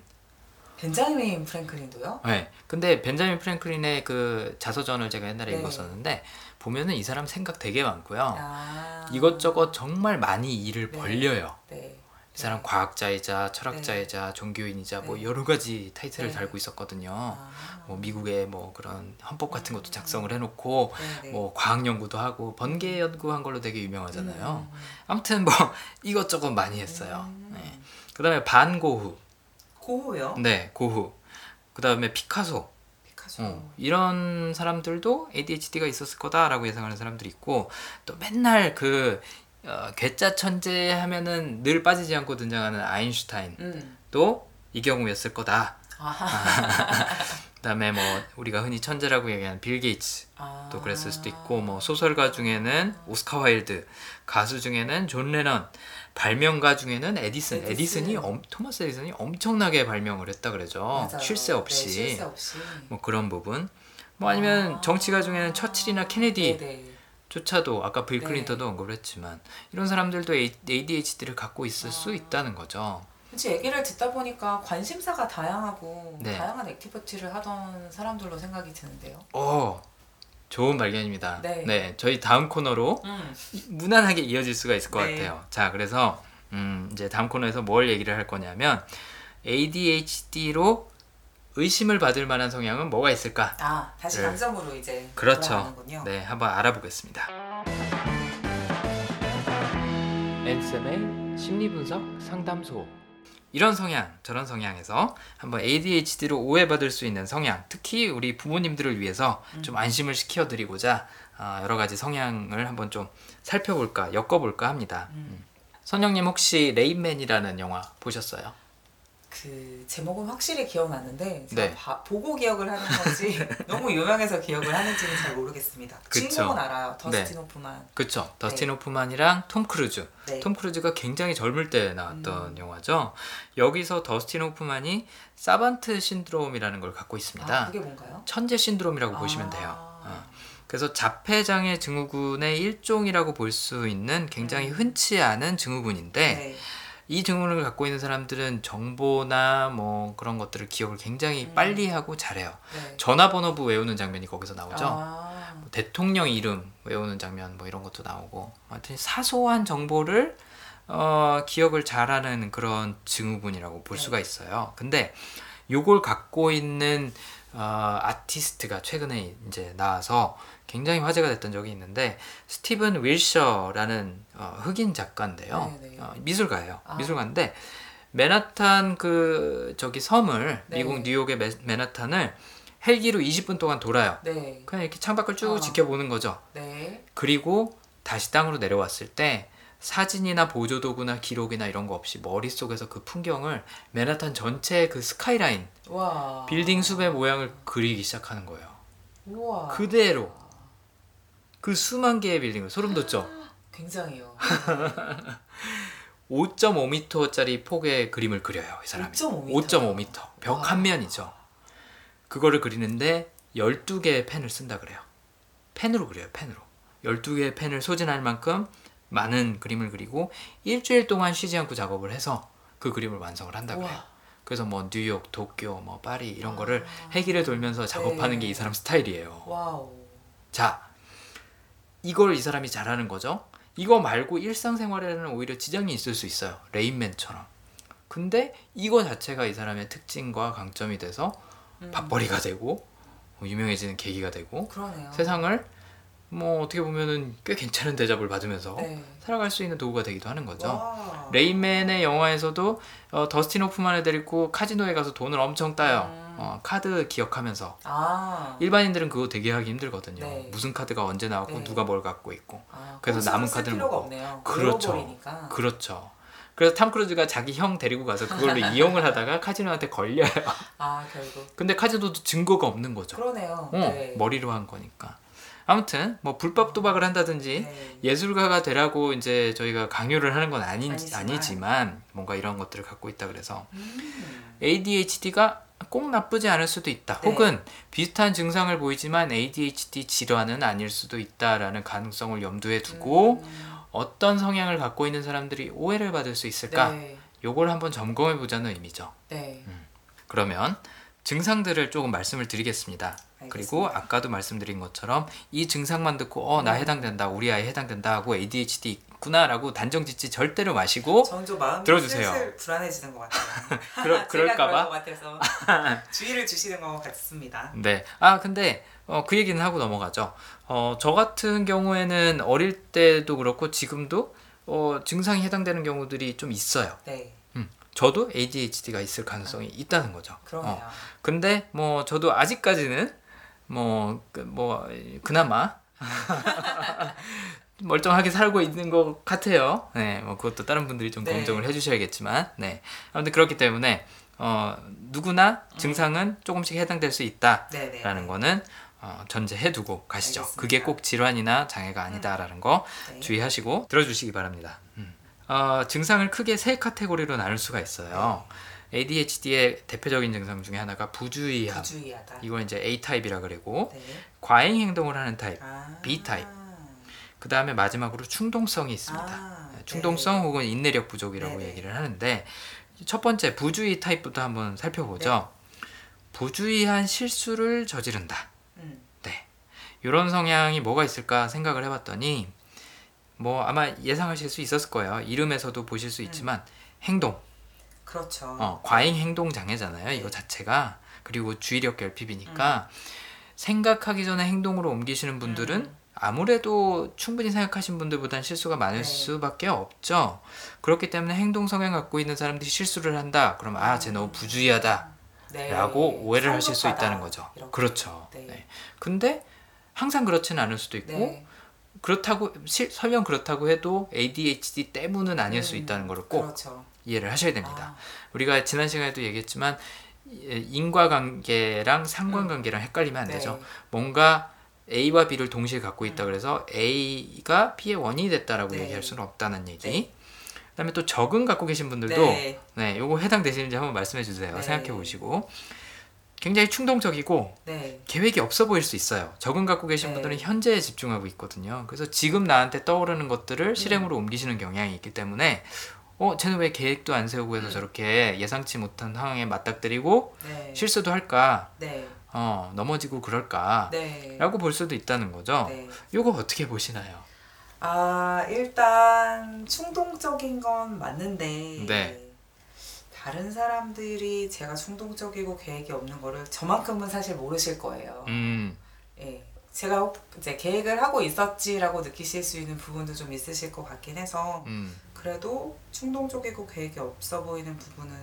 벤자민 프랭클린도요? 네. 근데 벤자민 프랭클린의 그 자서전을 제가 옛날에 네. 읽었었는데 보면은 이 사람 생각 되게 많고요. 아. 이것저것 정말 많이 일을 네. 벌려요. 네. 이 사람 과학자이자 철학자이자 종교인이자 뭐 네. 여러 가지 타이틀을 네. 달고 있었거든요. 아. 뭐 미국의 뭐 그런 헌법 같은 것도 작성을 해놓고 네, 네. 뭐 과학 연구도 하고 번개 연구한 걸로 되게 유명하잖아요. 음, 음, 아무튼 뭐 이것저것 많이 했어요. 음. 네. 그다음에 반고흐, 고흐요? 네 고흐. 그 다음에 피카소. 피카소. 어, 이런 사람들도 ADHD가 있었을 거다라고 예상하는 사람들이 있고 또 맨날 그 어, 괴짜 천재 하면은 늘 빠지지 않고 등장하는 아인슈타인도 음. 이 경우였을 거다. 아하. 그다음에 뭐 우리가 흔히 천재라고 얘기하는 빌 게이츠 아. 또 그랬을 수도 있고 뭐 소설가 중에는 오스카 와일드, 가수 중에는 존 레넌, 발명가 중에는 에디슨. 에디슨. 에디슨이 엄, 토마스 에디슨이 엄청나게 발명을 했다 그러죠. 맞아요. 쉴새 없이. 네, 쉴새 없이. 뭐 그런 부분. 뭐 아니면 아. 정치가 중에는 처칠이나 케네디 네네. 조차도 아까 빌 네. 클린턴도 언급을 했지만 이런 사람들도 ADHD를 갖고 있을 수 아. 있다는 거죠. 그치 얘기를 듣다 보니까 관심사가 다양하고 네. 다양한 activity를 하던 사람들로 생각이 드는데요. 오, 좋은 발견입니다. 네. 저희 다음 코너로 음. 무난하게 이어질 수가 있을 것 네. 같아요. 자, 그래서 음, 이제 다음 코너에서 뭘 얘기를 할 거냐면 ADHD로 의심을 받을 만한 성향은 뭐가 있을까? 아 다시 네. 감정으로 이제 그렇죠. 돌아가는군요. 네, 한번 알아보겠습니다. 앤쌤의 심리분석 상담소. 이런 성향, 저런 성향에서 한번 ADHD로 오해받을 수 있는 성향, 특히 우리 부모님들을 위해서 좀 안심을 시켜드리고자 아, 여러 가지 성향을 한번 좀 살펴볼까, 엮어볼까 합니다. 음. 선영님 혹시 레인맨이라는 영화 보셨어요? 그 제목은 확실히 기억나는데 제가 네. 봐- 보고 기억을 하는 건지 너무 유명해서 기억을 하는지는 잘 모르겠습니다. 그쵸. 주인공은 알아요. 네. 더스틴 호프만. 그쵸? 더스틴 호프만이랑 톰 크루즈. 네. 톰 크루즈가 굉장히 젊을 때 나왔던 음. 영화죠. 여기서 더스틴 호프만이 savant syndrome이라는 걸 갖고 있습니다. 아, 그게 뭔가요? 천재 신드롬이라고 아. 보시면 돼요. 어. 그래서 자폐장애 증후군의 일종이라고 볼 수 있는 굉장히 음. 흔치 않은 증후군인데 네. 이 증후군을 갖고 있는 사람들은 정보나 뭐 그런 것들을 기억을 굉장히 음. 빨리 하고 잘해요. 네. 전화번호부 외우는 장면이 거기서 나오죠. 아, 뭐 대통령 이름 외우는 장면 뭐 이런 것도 나오고 하여튼 사소한 정보를 어, 기억을 잘하는 그런 증후군이라고 볼 네. 수가 있어요. 근데 요걸 갖고 있는 어, 아티스트가 최근에 이제 나와서 굉장히 화제가 됐던 적이 있는데 스티븐 윌셔라는 어, 흑인 작가인데요. 네, 네. 어, 미술가예요. 아. 미술가인데 맨하탄 그 저기 섬을 네. 미국 뉴욕의 맨- 맨하탄을 헬기로 20분 동안 돌아요. 네. 그냥 이렇게 창밖을 쭉 어. 지켜보는 거죠. 네. 그리고 다시 땅으로 내려왔을 때 사진이나 보조도구나 기록이나 이런 거 없이 머릿속에서 그 풍경을 맨하탄 전체의 그 스카이라인, 와. 빌딩 숲의 모양을 그리기 시작하는 거예요. 우와. 그대로. 그 수만 개의 빌딩을 소름 돋죠? 굉장히요. 5.5m짜리 폭의 그림을 그려요, 이 사람이. 5.5m. 5.5m. 벽 와. 한 면이죠. 그거를 그리는데 12개의 펜을 쓴다 그래요. 펜으로 그려요, 펜으로. 12개의 펜을 소진할 만큼 많은 그림을 그리고 일주일 동안 쉬지 않고 작업을 해서 그 그림을 완성을 한다 그래요. 우와. 그래서 뭐 뉴욕, 도쿄, 뭐 파리 이런 아. 거를 헬기를 돌면서 작업하는 네. 게 이 사람 스타일이에요. 와우. 자, 이걸 이 사람이 잘하는 거죠. 이거 말고 일상생활에는 오히려 지장이 있을 수 있어요. 레인맨처럼. 근데 이거 자체가 이 사람의 특징과 강점이 돼서 음. 밥벌이가 되고 뭐 유명해지는 계기가 되고 그러네요. 세상을 뭐 어떻게 보면은 꽤 괜찮은 대접을 받으면서 네. 살아갈 수 있는 도구가 되기도 하는 거죠. 와. 레인맨의 영화에서도 어, 더스틴 호프만을 데리고 카지노에 가서 돈을 엄청 따요. 음. 어, 카드 기억하면서 아. 일반인들은 그거 되게 하기 힘들거든요. 네. 무슨 카드가 언제 나왔고 네. 누가 뭘 갖고 있고. 아, 그래서 남은 쓸 카드는 필요가 뭐고. 없네요. 그렇죠. 외워버리니까. 그렇죠. 그래서 탐 크루즈가 자기 형 데리고 가서 그걸로 이용을 하다가 카지노한테 걸려요. 아 결국 근데 카지노도 증거가 없는 거죠. 그러네요. 어, 네. 머리로 한 거니까. 아무튼 뭐 불법 도박을 한다든지 네. 예술가가 되라고 이제 저희가 강요를 하는 건 아니, 아니지만. 아니지만 뭔가 이런 것들을 갖고 있다 그래서 음. ADHD가 꼭 나쁘지 않을 수도 있다. 네. 혹은 비슷한 증상을 보이지만 ADHD 질환은 아닐 수도 있다라는 가능성을 염두에 두고 음. 어떤 성향을 갖고 있는 사람들이 오해를 받을 수 있을까? 네. 요걸 한번 점검해 보자는 의미죠. 네. 그러면 증상들을 조금 말씀을 드리겠습니다. 그리고 알겠습니다. 아까도 말씀드린 것처럼 이 증상만 듣고 어 나 해당된다 우리 아이 해당된다 하고 ADHD 있구나라고 단정 짓지 절대로 마시고 들어주세요. 불안해지는 것 같아요. 그러, 그럴까봐 주의를 주시는 것 같습니다. 네. 아, 근데 어, 그 얘기는 하고 넘어가죠. 어, 저 같은 경우에는 어릴 때도 그렇고 지금도 어, 증상이 해당되는 경우들이 좀 있어요. 네, 음, 저도 ADHD가 있을 가능성이 있다는 거죠. 그러네요. 어, 근데 뭐 저도 아직까지는 뭐, 그, 뭐 그나마 멀쩡하게 살고 있는 것 같아요. 네, 뭐 그것도 다른 분들이 좀 네. 검증을 해주셔야겠지만, 네. 아무튼 그렇기 때문에 어, 누구나 증상은 조금씩 해당될 수 있다. 네, 네. 라는 거는 어, 전제해두고 가시죠. 알겠습니다. 그게 꼭 질환이나 장애가 아니다라는 거 네. 주의하시고 들어주시기 바랍니다. 음. 어, 증상을 크게 세 카테고리로 나눌 수가 있어요. ADHD의 대표적인 증상 중에 하나가 부주의함. 부주의하다. 이건 이제 A 타입이라 그러고 네. 과잉 행동을 하는 타입. 아. B 타입. 그 다음에 마지막으로 충동성이 있습니다. 아, 네, 충동성 네. 혹은 인내력 부족이라고. 얘기를 하는데 첫 번째 부주의 타입부터 한번 살펴보죠. 부주의한 실수를 저지른다. 음, 네. 이런 성향이 뭐가 있을까 생각을 해봤더니 뭐 아마 예상하실 수 있었을 거예요. 이름에서도 보실 수 있지만 행동, 그렇죠. 어, 과잉 행동 장애잖아요. 네. 이거 자체가 그리고 주의력 결핍이니까 생각하기 전에 행동으로 옮기시는 분들은 음. 아무래도 충분히 생각하신 분들보다는 실수가 많을 네. 수밖에 없죠. 그렇기 때문에 행동 성향 갖고 있는 사람들이 실수를 한다. 그럼 아, 쟤 너무 부주의하다. 네. 라고 오해를 하실 수. 있다는 거죠. 이렇게. 그렇죠. 네. 네. 근데 항상 그렇지는 않을 수도 있고 네. 그렇다고 실, 설령 그렇다고 해도 ADHD 때문은 아닐 수 음, 있다는 것을 꼭 그렇죠. 이해를 하셔야 됩니다. 아, 우리가 지난 시간에도 얘기했지만 이- 인과관계랑 상관관계랑 헷갈리면 안 네. 되죠. 뭔가 A와 B를 동시에 갖고 있다 그래서 A가 B의 원인이 됐다라고 네. 얘기할 수는 없다는 얘기. 네. 그다음에 또 적응 갖고 계신 분들도 네. 네, 요거 해당되시는지 한번 말씀해 주세요. 네. 생각해 보시고 굉장히 충동적이고 네. 계획이 없어 보일 수 있어요. 적응 갖고 계신 네. 분들은 현재에 집중하고 있거든요. 그래서 지금 나한테 떠오르는 음. 것들을 실행으로 옮기시는 경향이 있기 때문에 어, 쟤는 왜 계획도 안 세우고 해서 음. 저렇게 예상치 못한 상황에 맞닥뜨리고 네. 실수도 할까? 네. 어, 넘어지고 그럴까? 네. 라고 볼 수도 있다는 거죠. 네. 요거 어떻게 보시나요? 아, 일단 충동적인 건 맞는데 네. 다른 사람들이 제가 충동적이고 계획이 없는 거를 저만큼은 사실 모르실 거예요. 음, 예. 제가 혹- 이제 계획을 하고 있었지라고 느끼실 수 있는 부분도 좀 있으실 것 같긴 해서 음, 그래도 충동적이고 계획이 없어 보이는 부분은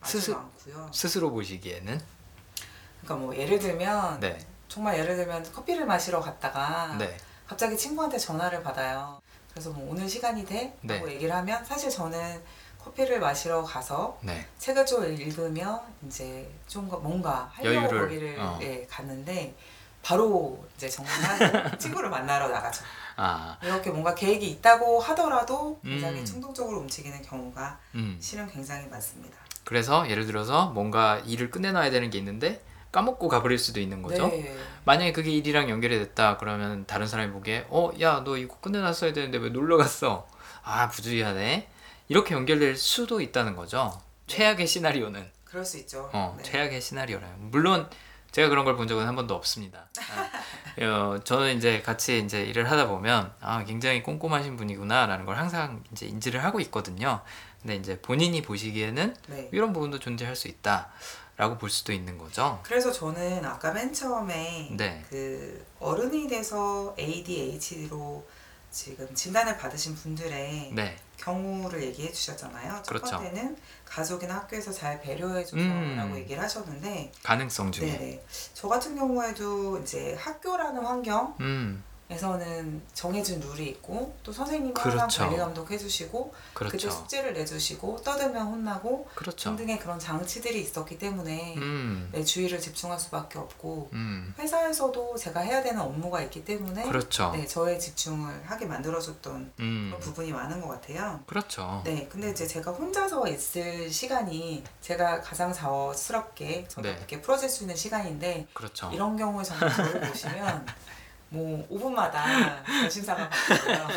아주 스스- 많고요. 스스로 보시기에는 그러니까 뭐 예를 들면 네, 정말 예를 들면 커피를 마시러 갔다가 네, 갑자기 친구한테 전화를 받아요. 그래서 뭐 오늘 시간이 돼? 네. 라고 얘기를 하면 사실 저는 커피를 마시러 가서 네, 책을 좀 읽으며 이제 좀 거- 뭔가 하려고 여유를, 거기를 어. 예, 갔는데 바로 이제 정리하고 친구를 만나러 나가죠. 아, 이렇게 뭔가 계획이 있다고 하더라도 굉장히 음. 충동적으로 움직이는 경우가 음. 실은 굉장히 많습니다. 그래서 예를 들어서 뭔가 일을 끝내놔야 되는 게 있는데 까먹고 가버릴 수도 있는 거죠. 네. 만약에 그게 일이랑 연결이 됐다 그러면 다른 사람이 보기에 어 야 너 이거 끝내놨어야 되는데 왜 놀러 갔어 아 부주의하네 이렇게 연결될 수도 있다는 거죠 최악의 시나리오는 그럴 수 있죠. 어 네. 최악의 시나리오라요 물론 제가 그런 걸 본 적은 한 번도 없습니다 아, 어, 저는 이제 같이 이제 일을 하다 보면 아 굉장히 꼼꼼하신 분이구나라는 걸 항상 이제 인지를 하고 있거든요 근데 이제 본인이 보시기에는 네. 이런 부분도 존재할 수 있다 라고 볼 수도 있는 거죠 그래서 저는 아까 맨 처음에 네. 그 어른이 돼서 ADHD로 지금 진단을 받으신 분들의 네 경우를 얘기해 주셨잖아요. 첫 그렇죠. 번째는 가족이나 학교에서 잘 배려해 음. 줘서라고 얘기를 하셨는데 가능성 중에 네네. 저 같은 경우에도 이제 학교라는 환경 음 에서는 정해진 룰이 있고 또 선생님이 그렇죠. 항상 관리 감독 해주시고 그때 그렇죠 숙제를 내주시고 떠들면 혼나고 그렇죠. 등등의 그런 장치들이 있었기 때문에 음, 내 주의를 집중할 수밖에 없고 음, 회사에서도 제가 해야 되는 업무가 있기 때문에 그렇죠. 네, 저의 집중을 하게 만들어줬던 음, 그런 부분이 많은 것 같아요. 그렇죠. 네, 근데 이제 제가 혼자서 있을 시간이 제가 가장 자원스럽게 저도 네. 풀어질 수 있는 시간인데 그렇죠. 이런 경우에 정말 저를 보시면 뭐 5분마다 관심사가 바뀌고요.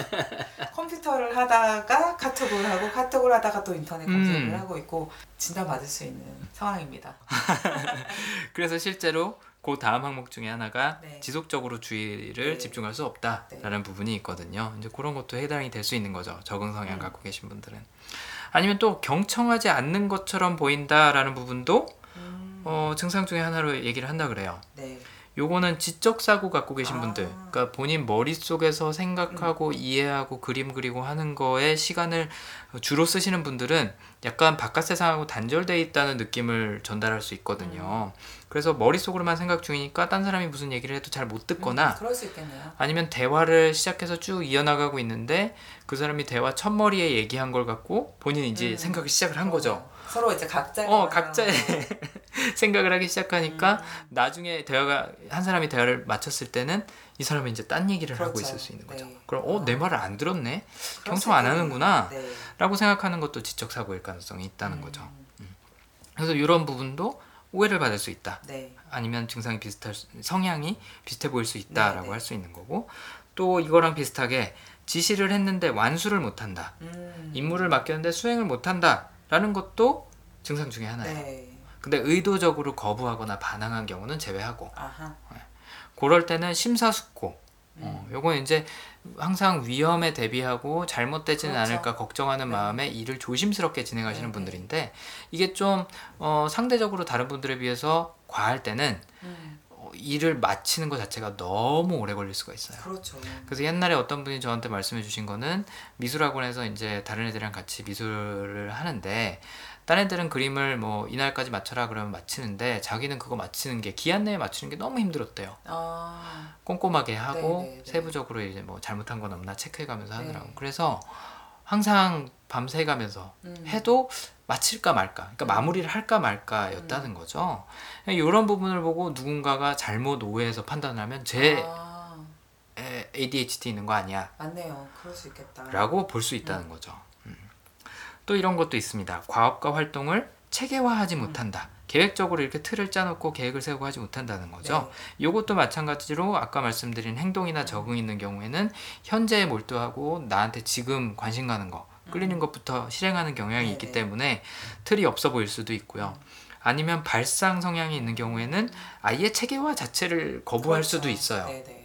컴퓨터를 하다가 카톡을 하고 카톡을 하다가 또 인터넷 검색을 음. 하고 있고 진단받을 수 있는 상황입니다. 그래서 실제로 그 다음 항목 중에 하나가 네. 지속적으로 주의를 네. 집중할 수 없다라는 부분이 있거든요. 이제 그런 것도 해당이 될 수 있는 거죠. 적응 성향 음. 갖고 계신 분들은. 아니면 또 경청하지 않는 것처럼 보인다라는 부분도 음, 어, 증상 중에 하나로 얘기를 한다 그래요. 네. 요거는 지적 사고 갖고 계신 아. 음. 분들, 그러니까 본인 머릿속에서 생각하고 이해하고 그림 그리고 하는 거에 시간을 주로 쓰시는 분들은 약간 바깥 세상하고 단절돼 있다는 느낌을 전달할 수 있거든요. 그래서 머릿속으로만 생각 중이니까 딴 사람이 무슨 얘기를 해도 잘 못 듣거나 음. 아니면 대화를 시작해서 쭉 이어나가고 있는데 그 사람이 대화 첫머리에 얘기한 걸 갖고 본인이 이제 음. 생각을 시작을 한 거죠. 서로 이제 각자 어, 각자의 생각을 하기 시작하니까 음. 나중에 대화가 한 사람이 대화를 마쳤을 때는 이 사람이 이제 딴 얘기를 하고 그렇죠. 있을 수 있는 거죠. 네. 그럼 어내 말을 안 들었네. 경청 안수 있겠네요. 하는구나. 네. 라고 생각하는 것도 지적 사고일 가능성이 있다는 음, 거죠. 그래서 이런 부분도 오해를 받을 수 있다. 네. 아니면 증상이 비슷할 수- 성향이 비슷해 보일 수 있다라고 네, 네. 할수 있는 거고 또 이거랑 비슷하게 지시를 했는데 완수를 못 한다. 음. 임무를 맡겼는데 수행을 못 한다 라는 것도 증상 중에 하나예요. 네. 근데 의도적으로 거부하거나 반항한 경우는 제외하고 아하. 그럴 때는 심사숙고 음. 어, 요건 이제 항상 위험에 대비하고 잘못되지는 그렇죠. 않을까 걱정하는 네. 마음에 일을 조심스럽게 진행하시는 네, 분들인데 이게 좀 어, 상대적으로 다른 분들에 비해서 과할 때는 음. 어, 일을 마치는 것 자체가 너무 오래 걸릴 수가 있어요. 그렇죠. 그래서 옛날에 어떤 분이 저한테 말씀해 주신 거는 미술학원에서 이제 다른 애들이랑 같이 미술을 하는데 딴 애들은 그림을 뭐 이날까지 맞춰라 그러면 맞히는데 자기는 그거 맞히는 게 기한 내에 맞추는 게 너무 힘들었대요. 아. 꼼꼼하게 하고 네, 네, 네. 세부적으로 이제 뭐 잘못한 건 없나 체크해 가면서 하느라고. 네. 그래서 항상 밤새가면서 음. 해도 마칠까 말까, 그러니까 음. 마무리를 할까 말까였다는 거죠. 이런 부분을 보고 누군가가 잘못 오해해서 판단하면 제 아, 에, ADHD 있는 거 아니야? 맞네요. 그럴 수 있겠다. 라고 볼 수 있다는 거죠. 음. 또 이런 것도 있습니다. 과업과 활동을 체계화하지 음. 못한다. 계획적으로 이렇게 틀을 짜놓고 계획을 세우고 하지 못한다는 거죠. 네. 이것도 마찬가지로 아까 말씀드린 행동이나 적응 있는 경우에는 현재에 몰두하고 나한테 지금 관심 가는 거, 끌리는 것부터 실행하는 경향이 음. 있기 때문에 틀이 없어 보일 수도 있고요. 아니면 발상 성향이 있는 경우에는 아예 체계화 자체를 거부할 그렇죠. 수도 있어요. 네네.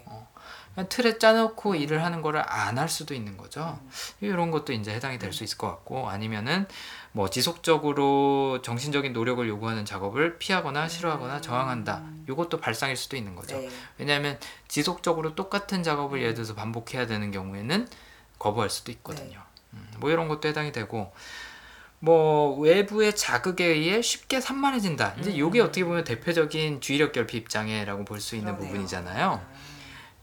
그냥 틀에 짜놓고 일을 하는 거를 안 할 수도 있는 거죠. 음. 이런 것도 이제 해당이 될 수 있을 것 같고 아니면은 뭐 지속적으로 정신적인 노력을 요구하는 작업을 피하거나 싫어하거나 음. 저항한다. 이것도 발상일 수도 있는 거죠. 네. 왜냐하면 지속적으로 똑같은 작업을 예를 들어서 반복해야 되는 경우에는 거부할 수도 있거든요. 음, 뭐 이런 것도 해당이 되고 뭐 외부의 자극에 의해 쉽게 산만해진다. 이제 음. 이게 어떻게 보면 대표적인 주의력 결핍 장애라고 볼 수 있는 그러네요. 부분이잖아요. 아,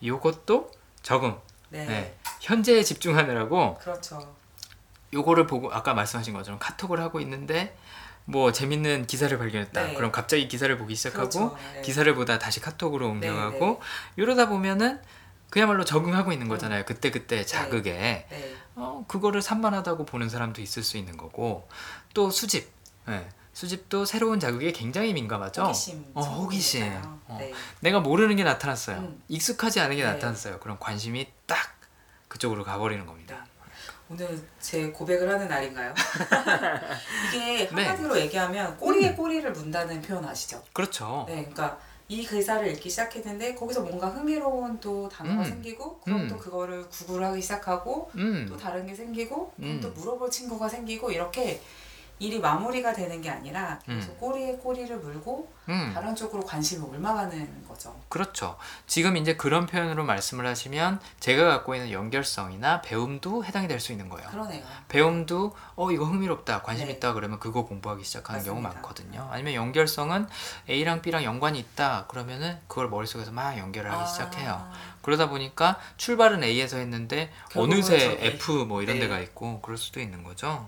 이것도 적응. 네. 네. 현재에 집중하느라고 그렇죠. 요거를 보고 아까 말씀하신 것처럼 카톡을 하고 있는데 뭐 재밌는 기사를 발견했다. 네. 그럼 갑자기 기사를 보기 시작하고 그렇죠. 네. 기사를 보다 다시 카톡으로 네, 옮겨가고 이러다 보면은 그야말로 적응하고 있는 거잖아요. 그때 그때 자극에 네. 어, 그거를 산만하다고 보는 사람도 있을 수 있는 거고 또 수집. 네. 수집도 새로운 자극에 굉장히 민감하죠. 호기심. 어, 호기심. 어. 네. 내가 모르는 게 나타났어요. 음. 익숙하지 않은 게 네. 나타났어요. 그럼 관심이 딱 그쪽으로 가버리는 겁니다. 오늘 제 고백을 하는 날인가요? 이게 네. 한마디로 얘기하면 꼬리에 꼬리를 문다는 표현 아시죠? 그렇죠. 네, 그러니까 이 글자를 읽기 시작했는데 거기서 뭔가 흥미로운 또 단어가 음. 생기고 그럼 음. 또 그거를 구글 하기 시작하고 또 음, 다른 게 생기고 그럼 음. 또 물어볼 친구가 생기고 이렇게 일이 마무리가 되는 게 아니라 계속 음. 꼬리에 꼬리를 물고 음, 다른 쪽으로 관심을 옮아가는 거죠. 그렇죠. 지금 이제 그런 표현으로 말씀을 하시면 제가 갖고 있는 연결성이나 배움도 해당이 될 수 있는 거예요. 그러네요. 배움도 어 이거 흥미롭다 관심 네. 있다 그러면 그거 공부하기 시작하는 경우 맞습니다. 많거든요. 아니면 연결성은 A랑 B랑 연관이 있다 그러면은 그걸 머릿속에서 막 연결을 하기 아, 시작해요. 그러다 보니까 출발은 A에서 했는데 어느새. F 뭐 이런 네. 데가 있고 그럴 수도 있는 거죠.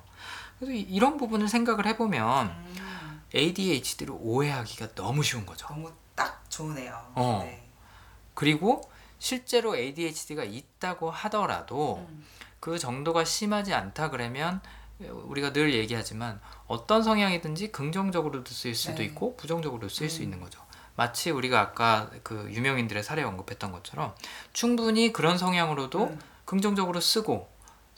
그래서 이- 이런 부분을 생각을 해보면 음, ADHD를 오해하기가 너무 쉬운 거죠. 너무 딱 좋으네요. 어. 네. 그리고 실제로 ADHD가 있다고 하더라도 음, 그 정도가 심하지 않다 그러면 우리가 늘 얘기하지만 어떤 성향이든지 긍정적으로도 쓰일 수도 네. 있고 부정적으로도 쓰일 수 음. 있는 거죠. 마치 우리가 아까 그 유명인들의 사례 언급했던 것처럼 충분히 그런 성향으로도 음. 긍정적으로 쓰고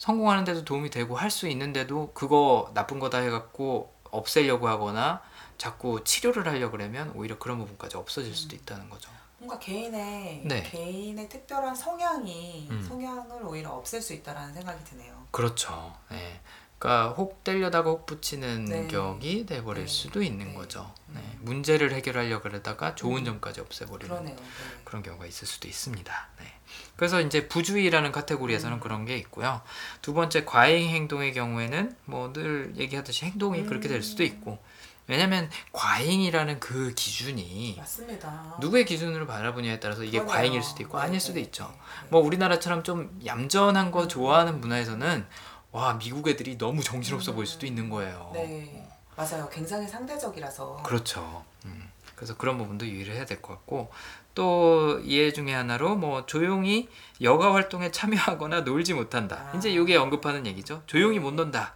성공하는 데도 도움이 되고 할 수 있는데도 그거 나쁜 거다 해갖고 없애려고 하거나 자꾸 치료를 하려고 그러면 오히려 그런 부분까지 없어질 수도 있다는 거죠. 뭔가 개인의 네. 개인의 특별한 성향이 음. 성향을 오히려 없앨 수 있다라는 생각이 드네요. 그렇죠. 예. 그러니까 혹 때려다가 혹 붙이는 네. 격이 돼버릴 네. 수도 있는 네. 거죠. 음. 네. 문제를 해결하려고 그러다가 좋은 음. 점까지 없애버리는 그러네요. 네. 그런 경우가 있을 수도 있습니다. 네. 그래서 이제 부주의라는 카테고리에서는 음. 그런 게 있고요. 두 번째 과잉 행동의 경우에는 뭐 늘 얘기하듯이 행동이 그렇게 될 수도 음. 있고 왜냐하면 과잉이라는 그 기준이 맞습니다. 누구의 기준으로 바라보냐에 따라서 이게 그러네요. 과잉일 수도 있고 아닐 네, 수도 네, 있죠. 네. 뭐 우리나라처럼 좀 얌전한 거 좋아하는 문화에서는 와 미국 애들이 너무 정신없어 보일 수도 있는 거예요. 네, 맞아요. 굉장히 상대적이라서. 그렇죠. 음. 그래서 그런 부분도 유의를 해야 될 것 같고 또 이해 중에 하나로 뭐 조용히 여가 활동에 참여하거나 놀지 못한다. 아. 이제 이게 언급하는 얘기죠. 조용히 못 논다.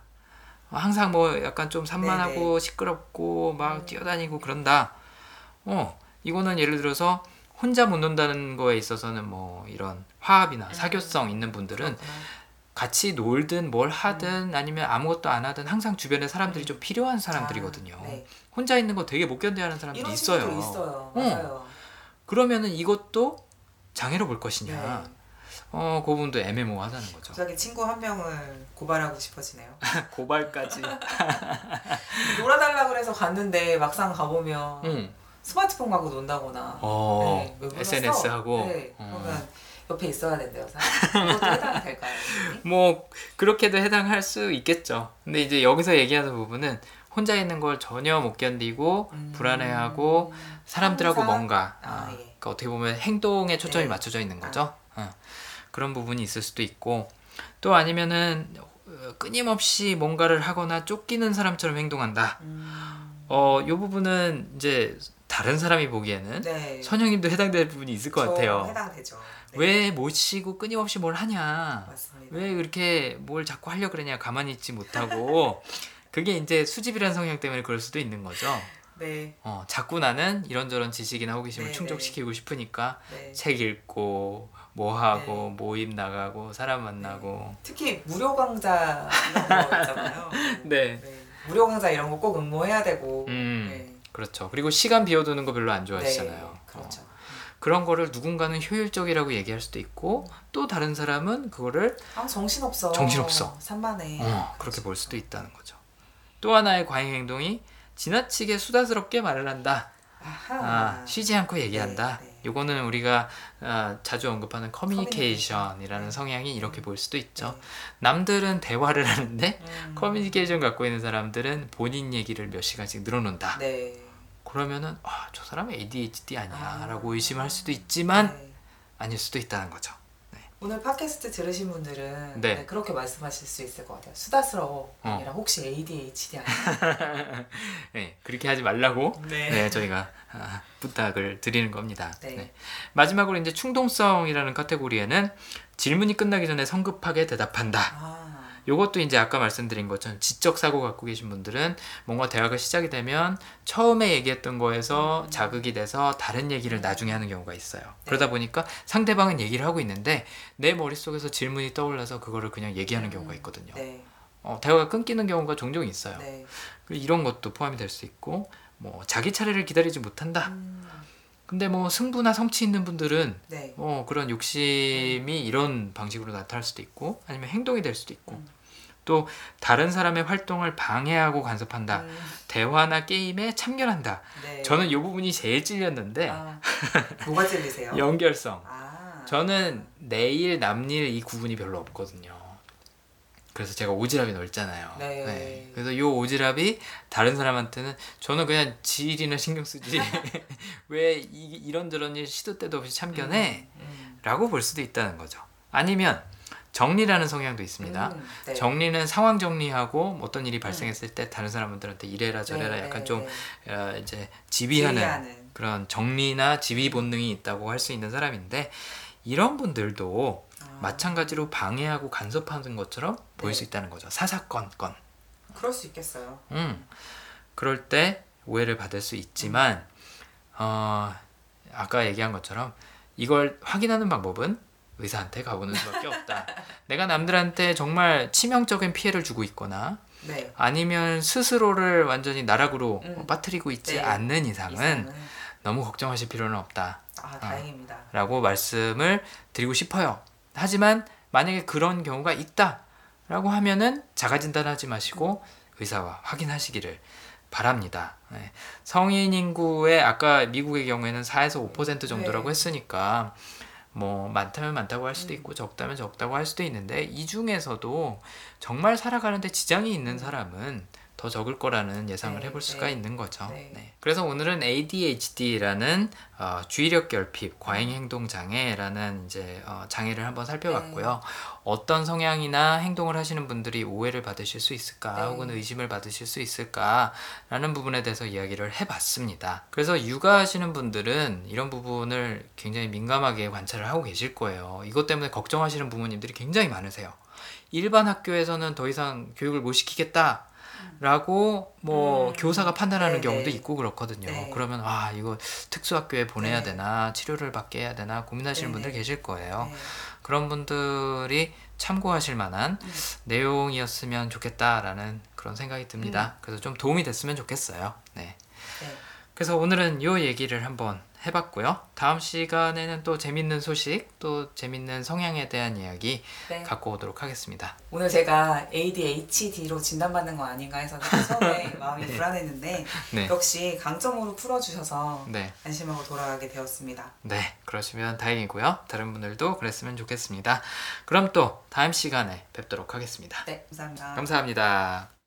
항상 뭐 약간 좀 산만하고 시끄럽고 막 음. 뛰어다니고 그런다. 어 이거는 예를 들어서 혼자 못 논다는 거에 있어서는 뭐 이런 화합이나 음. 사교성 있는 분들은. 같이 놀든 뭘 하든 아니면 아무것도 안 하든 항상 주변에 사람들이 음. 좀 필요한 사람들이거든요. 혼자 있는 거 되게 못 견뎌하는 사람들이 이런 있어요. 있어요. 어. 맞아요. 그러면은 이것도 장애로 볼 것이냐? 네. 어, 그 부분도 애매모호하다는 거죠. 갑자기 친구 한 명을 고발하고 싶어지네요. 고발까지. 놀아달라 그래서 갔는데 막상 가보면 응. 스마트폰 갖고 논다거나 어, 네? SNS 하고. 네, 어. 그러면 옆에 있어야 된대요. 그것도 해당이 될까요? 뭐 그렇게도 해당할 수 있겠죠. 근데 이제 여기서 얘기하는 부분은 혼자 있는 걸 전혀 못 견디고 음. 불안해하고 사람들하고 항상- 뭔가 아, 어, 예. 그러니까 어떻게 보면 행동에 초점이 네. 맞춰져 있는 거죠. 어. 그런 부분이 있을 수도 있고 또 아니면은 어, 끊임없이 뭔가를 하거나 쫓기는 사람처럼 행동한다. 음, 어, 이 부분은 이제 다른 사람이 보기에는 네. 선영님도 해당될 부분이 있을 것저 같아요. 해당되죠. 네. 왜못 쉬고 끊임없이 뭘 하냐? 맞습니다. 왜 그렇게 뭘 자꾸 하려 그러냐? 가만히 있지 못하고 그게 이제 수집이라는 성향 때문에 그럴 수도 있는 거죠. 네, 어, 자꾸 나는 이런저런 지식이나 호기심을 네, 충족시키고 싶으니까 네. 책 읽고 뭐 하고 네. 모임 나가고 사람 만나고 특히 무료 강좌 이런 거 있잖아요. 네. 네. 무료 강좌 이런 거 꼭 응모해야 되고. 음 네. 그렇죠. 그리고 시간 비워두는 거 별로 안 좋아하시잖아요. 네, 그렇죠. 어, 그런 거를 누군가는 효율적이라고 얘기할 수도 있고 또 다른 사람은 그거를 아 정신없어. 정신없어. 산만해. 어, 그렇게 볼 수도 있다는 거죠. 또 하나의 과잉 행동이 지나치게 수다스럽게 말을 한다. 아하. 아, 쉬지 않고 얘기한다. 네, 네. 요거는 우리가 아, 자주 언급하는 커뮤니케이션이라는 커뮤니케이션. 성향이 이렇게 볼 수도 있죠. 네. 남들은 대화를 하는데 음. 커뮤니케이션 갖고 있는 사람들은 본인 얘기를 몇 시간씩 늘어놓는다. 네. 그러면은 아, 저 사람 ADHD 아니야? 아. 라고 의심할 수도 있지만 네. 아닐 수도 있다는 거죠. 오늘 팟캐스트 들으신 분들은 네. 네, 그렇게 말씀하실 수 있을 것 같아요. 수다스러워. 어. 아니라 혹시 ADHD 아니야? 네, 그렇게 하지 말라고 네. 네, 저희가 아, 부탁을 드리는 겁니다. 네. 네. 마지막으로 이제 충동성이라는 카테고리에는 질문이 끝나기 전에 성급하게 대답한다. 아. 요것도 이제 아까 말씀드린 것처럼 지적 사고 갖고 계신 분들은 뭔가 대화가 시작이 되면 처음에 얘기했던 거에서 음. 자극이 돼서 다른 얘기를 나중에 하는 경우가 있어요. 네. 그러다 보니까 상대방은 얘기를 하고 있는데 내 머릿속에서 질문이 떠올라서 그거를 그냥 얘기하는 경우가 있거든요. 네. 어, 대화가 끊기는 경우가 종종 있어요. 네. 그리고 이런 것도 포함이 될 수 있고 뭐 자기 차례를 기다리지 못한다. 음. 근데 뭐 승부나 성취 있는 분들은 네. 어, 그런 욕심이 이런 방식으로 나타날 수도 있고 아니면 행동이 될 수도 있고 음. 또 다른 사람의 활동을 방해하고 간섭한다. 음. 대화나 게임에 참견한다. 네. 저는 이 부분이 제일 찔렸는데 아. 뭐가 찔리세요? 연결성. 아. 저는 내일 남일 이 구분이 별로 없거든요. 그래서 제가 오지랖이 넓잖아요. 네. 그래서 이 오지랖이 다른 사람한테는 저는 그냥 지일이나 신경 쓰지 왜 이, 이런저런 일 시도 때도 없이 참견해? 음, 음. 라고 볼 수도 있다는 거죠. 아니면 정리라는 성향도 있습니다. 음, 네. 정리는 상황 정리하고 어떤 일이 발생했을 때 다른 사람들한테 이래라 저래라 네, 약간 네, 좀 네. 어, 이제 지휘하는 지휘하는. 그런 정리나 지휘 본능이 있다고 할 수 있는 사람인데 이런 분들도 아. 마찬가지로 방해하고 간섭하는 것처럼 보일 네. 수 있다는 거죠. 사사건건. 그럴 수 있겠어요. 음. 그럴 때 오해를 받을 수 있지만 어, 아까 얘기한 것처럼 이걸 확인하는 방법은 의사한테 가보는 수밖에 없다. 내가 남들한테 정말 치명적인 피해를 주고 있거나 네. 아니면 스스로를 완전히 나락으로 음. 빠뜨리고 있지 네. 않는 이상은 이상은 너무 걱정하실 필요는 없다. 아 다행입니다. 라고 말씀을 드리고 싶어요. 하지만 만약에 그런 경우가 있다라고 하면은 자가 진단하지 마시고 의사와 확인하시기를 바랍니다. 네. 성인 인구의 아까 미국의 경우에는 4에서 5% 정도라고 네. 했으니까 뭐 많다면 많다고 할 수도 있고 적다면 적다고 할 수도 있는데 이 중에서도 정말 살아가는데 지장이 있는 사람은 더 적을 거라는 예상을 네, 해볼 수가 네. 있는 거죠. 네. 네. 그래서 오늘은 ADHD라는 어, 주의력 결핍, 과잉 행동 장애라는 이제 어, 장애를 한번 살펴봤고요. 어떤 성향이나 행동을 하시는 분들이 오해를 받으실 수 있을까, 네. 혹은 의심을 받으실 수 있을까라는 부분에 대해서 이야기를 해봤습니다. 그래서 육아하시는 분들은 이런 부분을 굉장히 민감하게 관찰을 하고 계실 거예요. 이것 때문에 걱정하시는 부모님들이 굉장히 많으세요. 일반 학교에서는 더 이상 교육을 못 시키겠다. 라고 뭐 음. 교사가 판단하는 네네. 경우도 있고 그렇거든요. 네. 그러면 아 이거 특수학교에 보내야 네. 되나 치료를 받게 해야 되나 고민하시는 네네. 분들 계실 거예요. 네. 그런 분들이 참고하실 만한 음. 내용이었으면 좋겠다라는 그런 생각이 듭니다. 그래서 좀 도움이 됐으면 좋겠어요. 네. 네. 그래서 오늘은 요 얘기를 한번 해봤고요. 다음 시간에는 또 재밌는 소식, 또 재밌는 성향에 대한 이야기 네. 갖고 오도록 하겠습니다. 오늘 제가 ADHD로 진단받는 거 아닌가 해서 처음에 마음이 네. 불안했는데 네. 역시 강점으로 풀어주셔서 네. 안심하고 돌아가게 되었습니다. 네, 그러시면 다행이고요. 다른 분들도 그랬으면 좋겠습니다. 그럼 또 다음 시간에 뵙도록 하겠습니다. 네, 감사합니다. 감사합니다.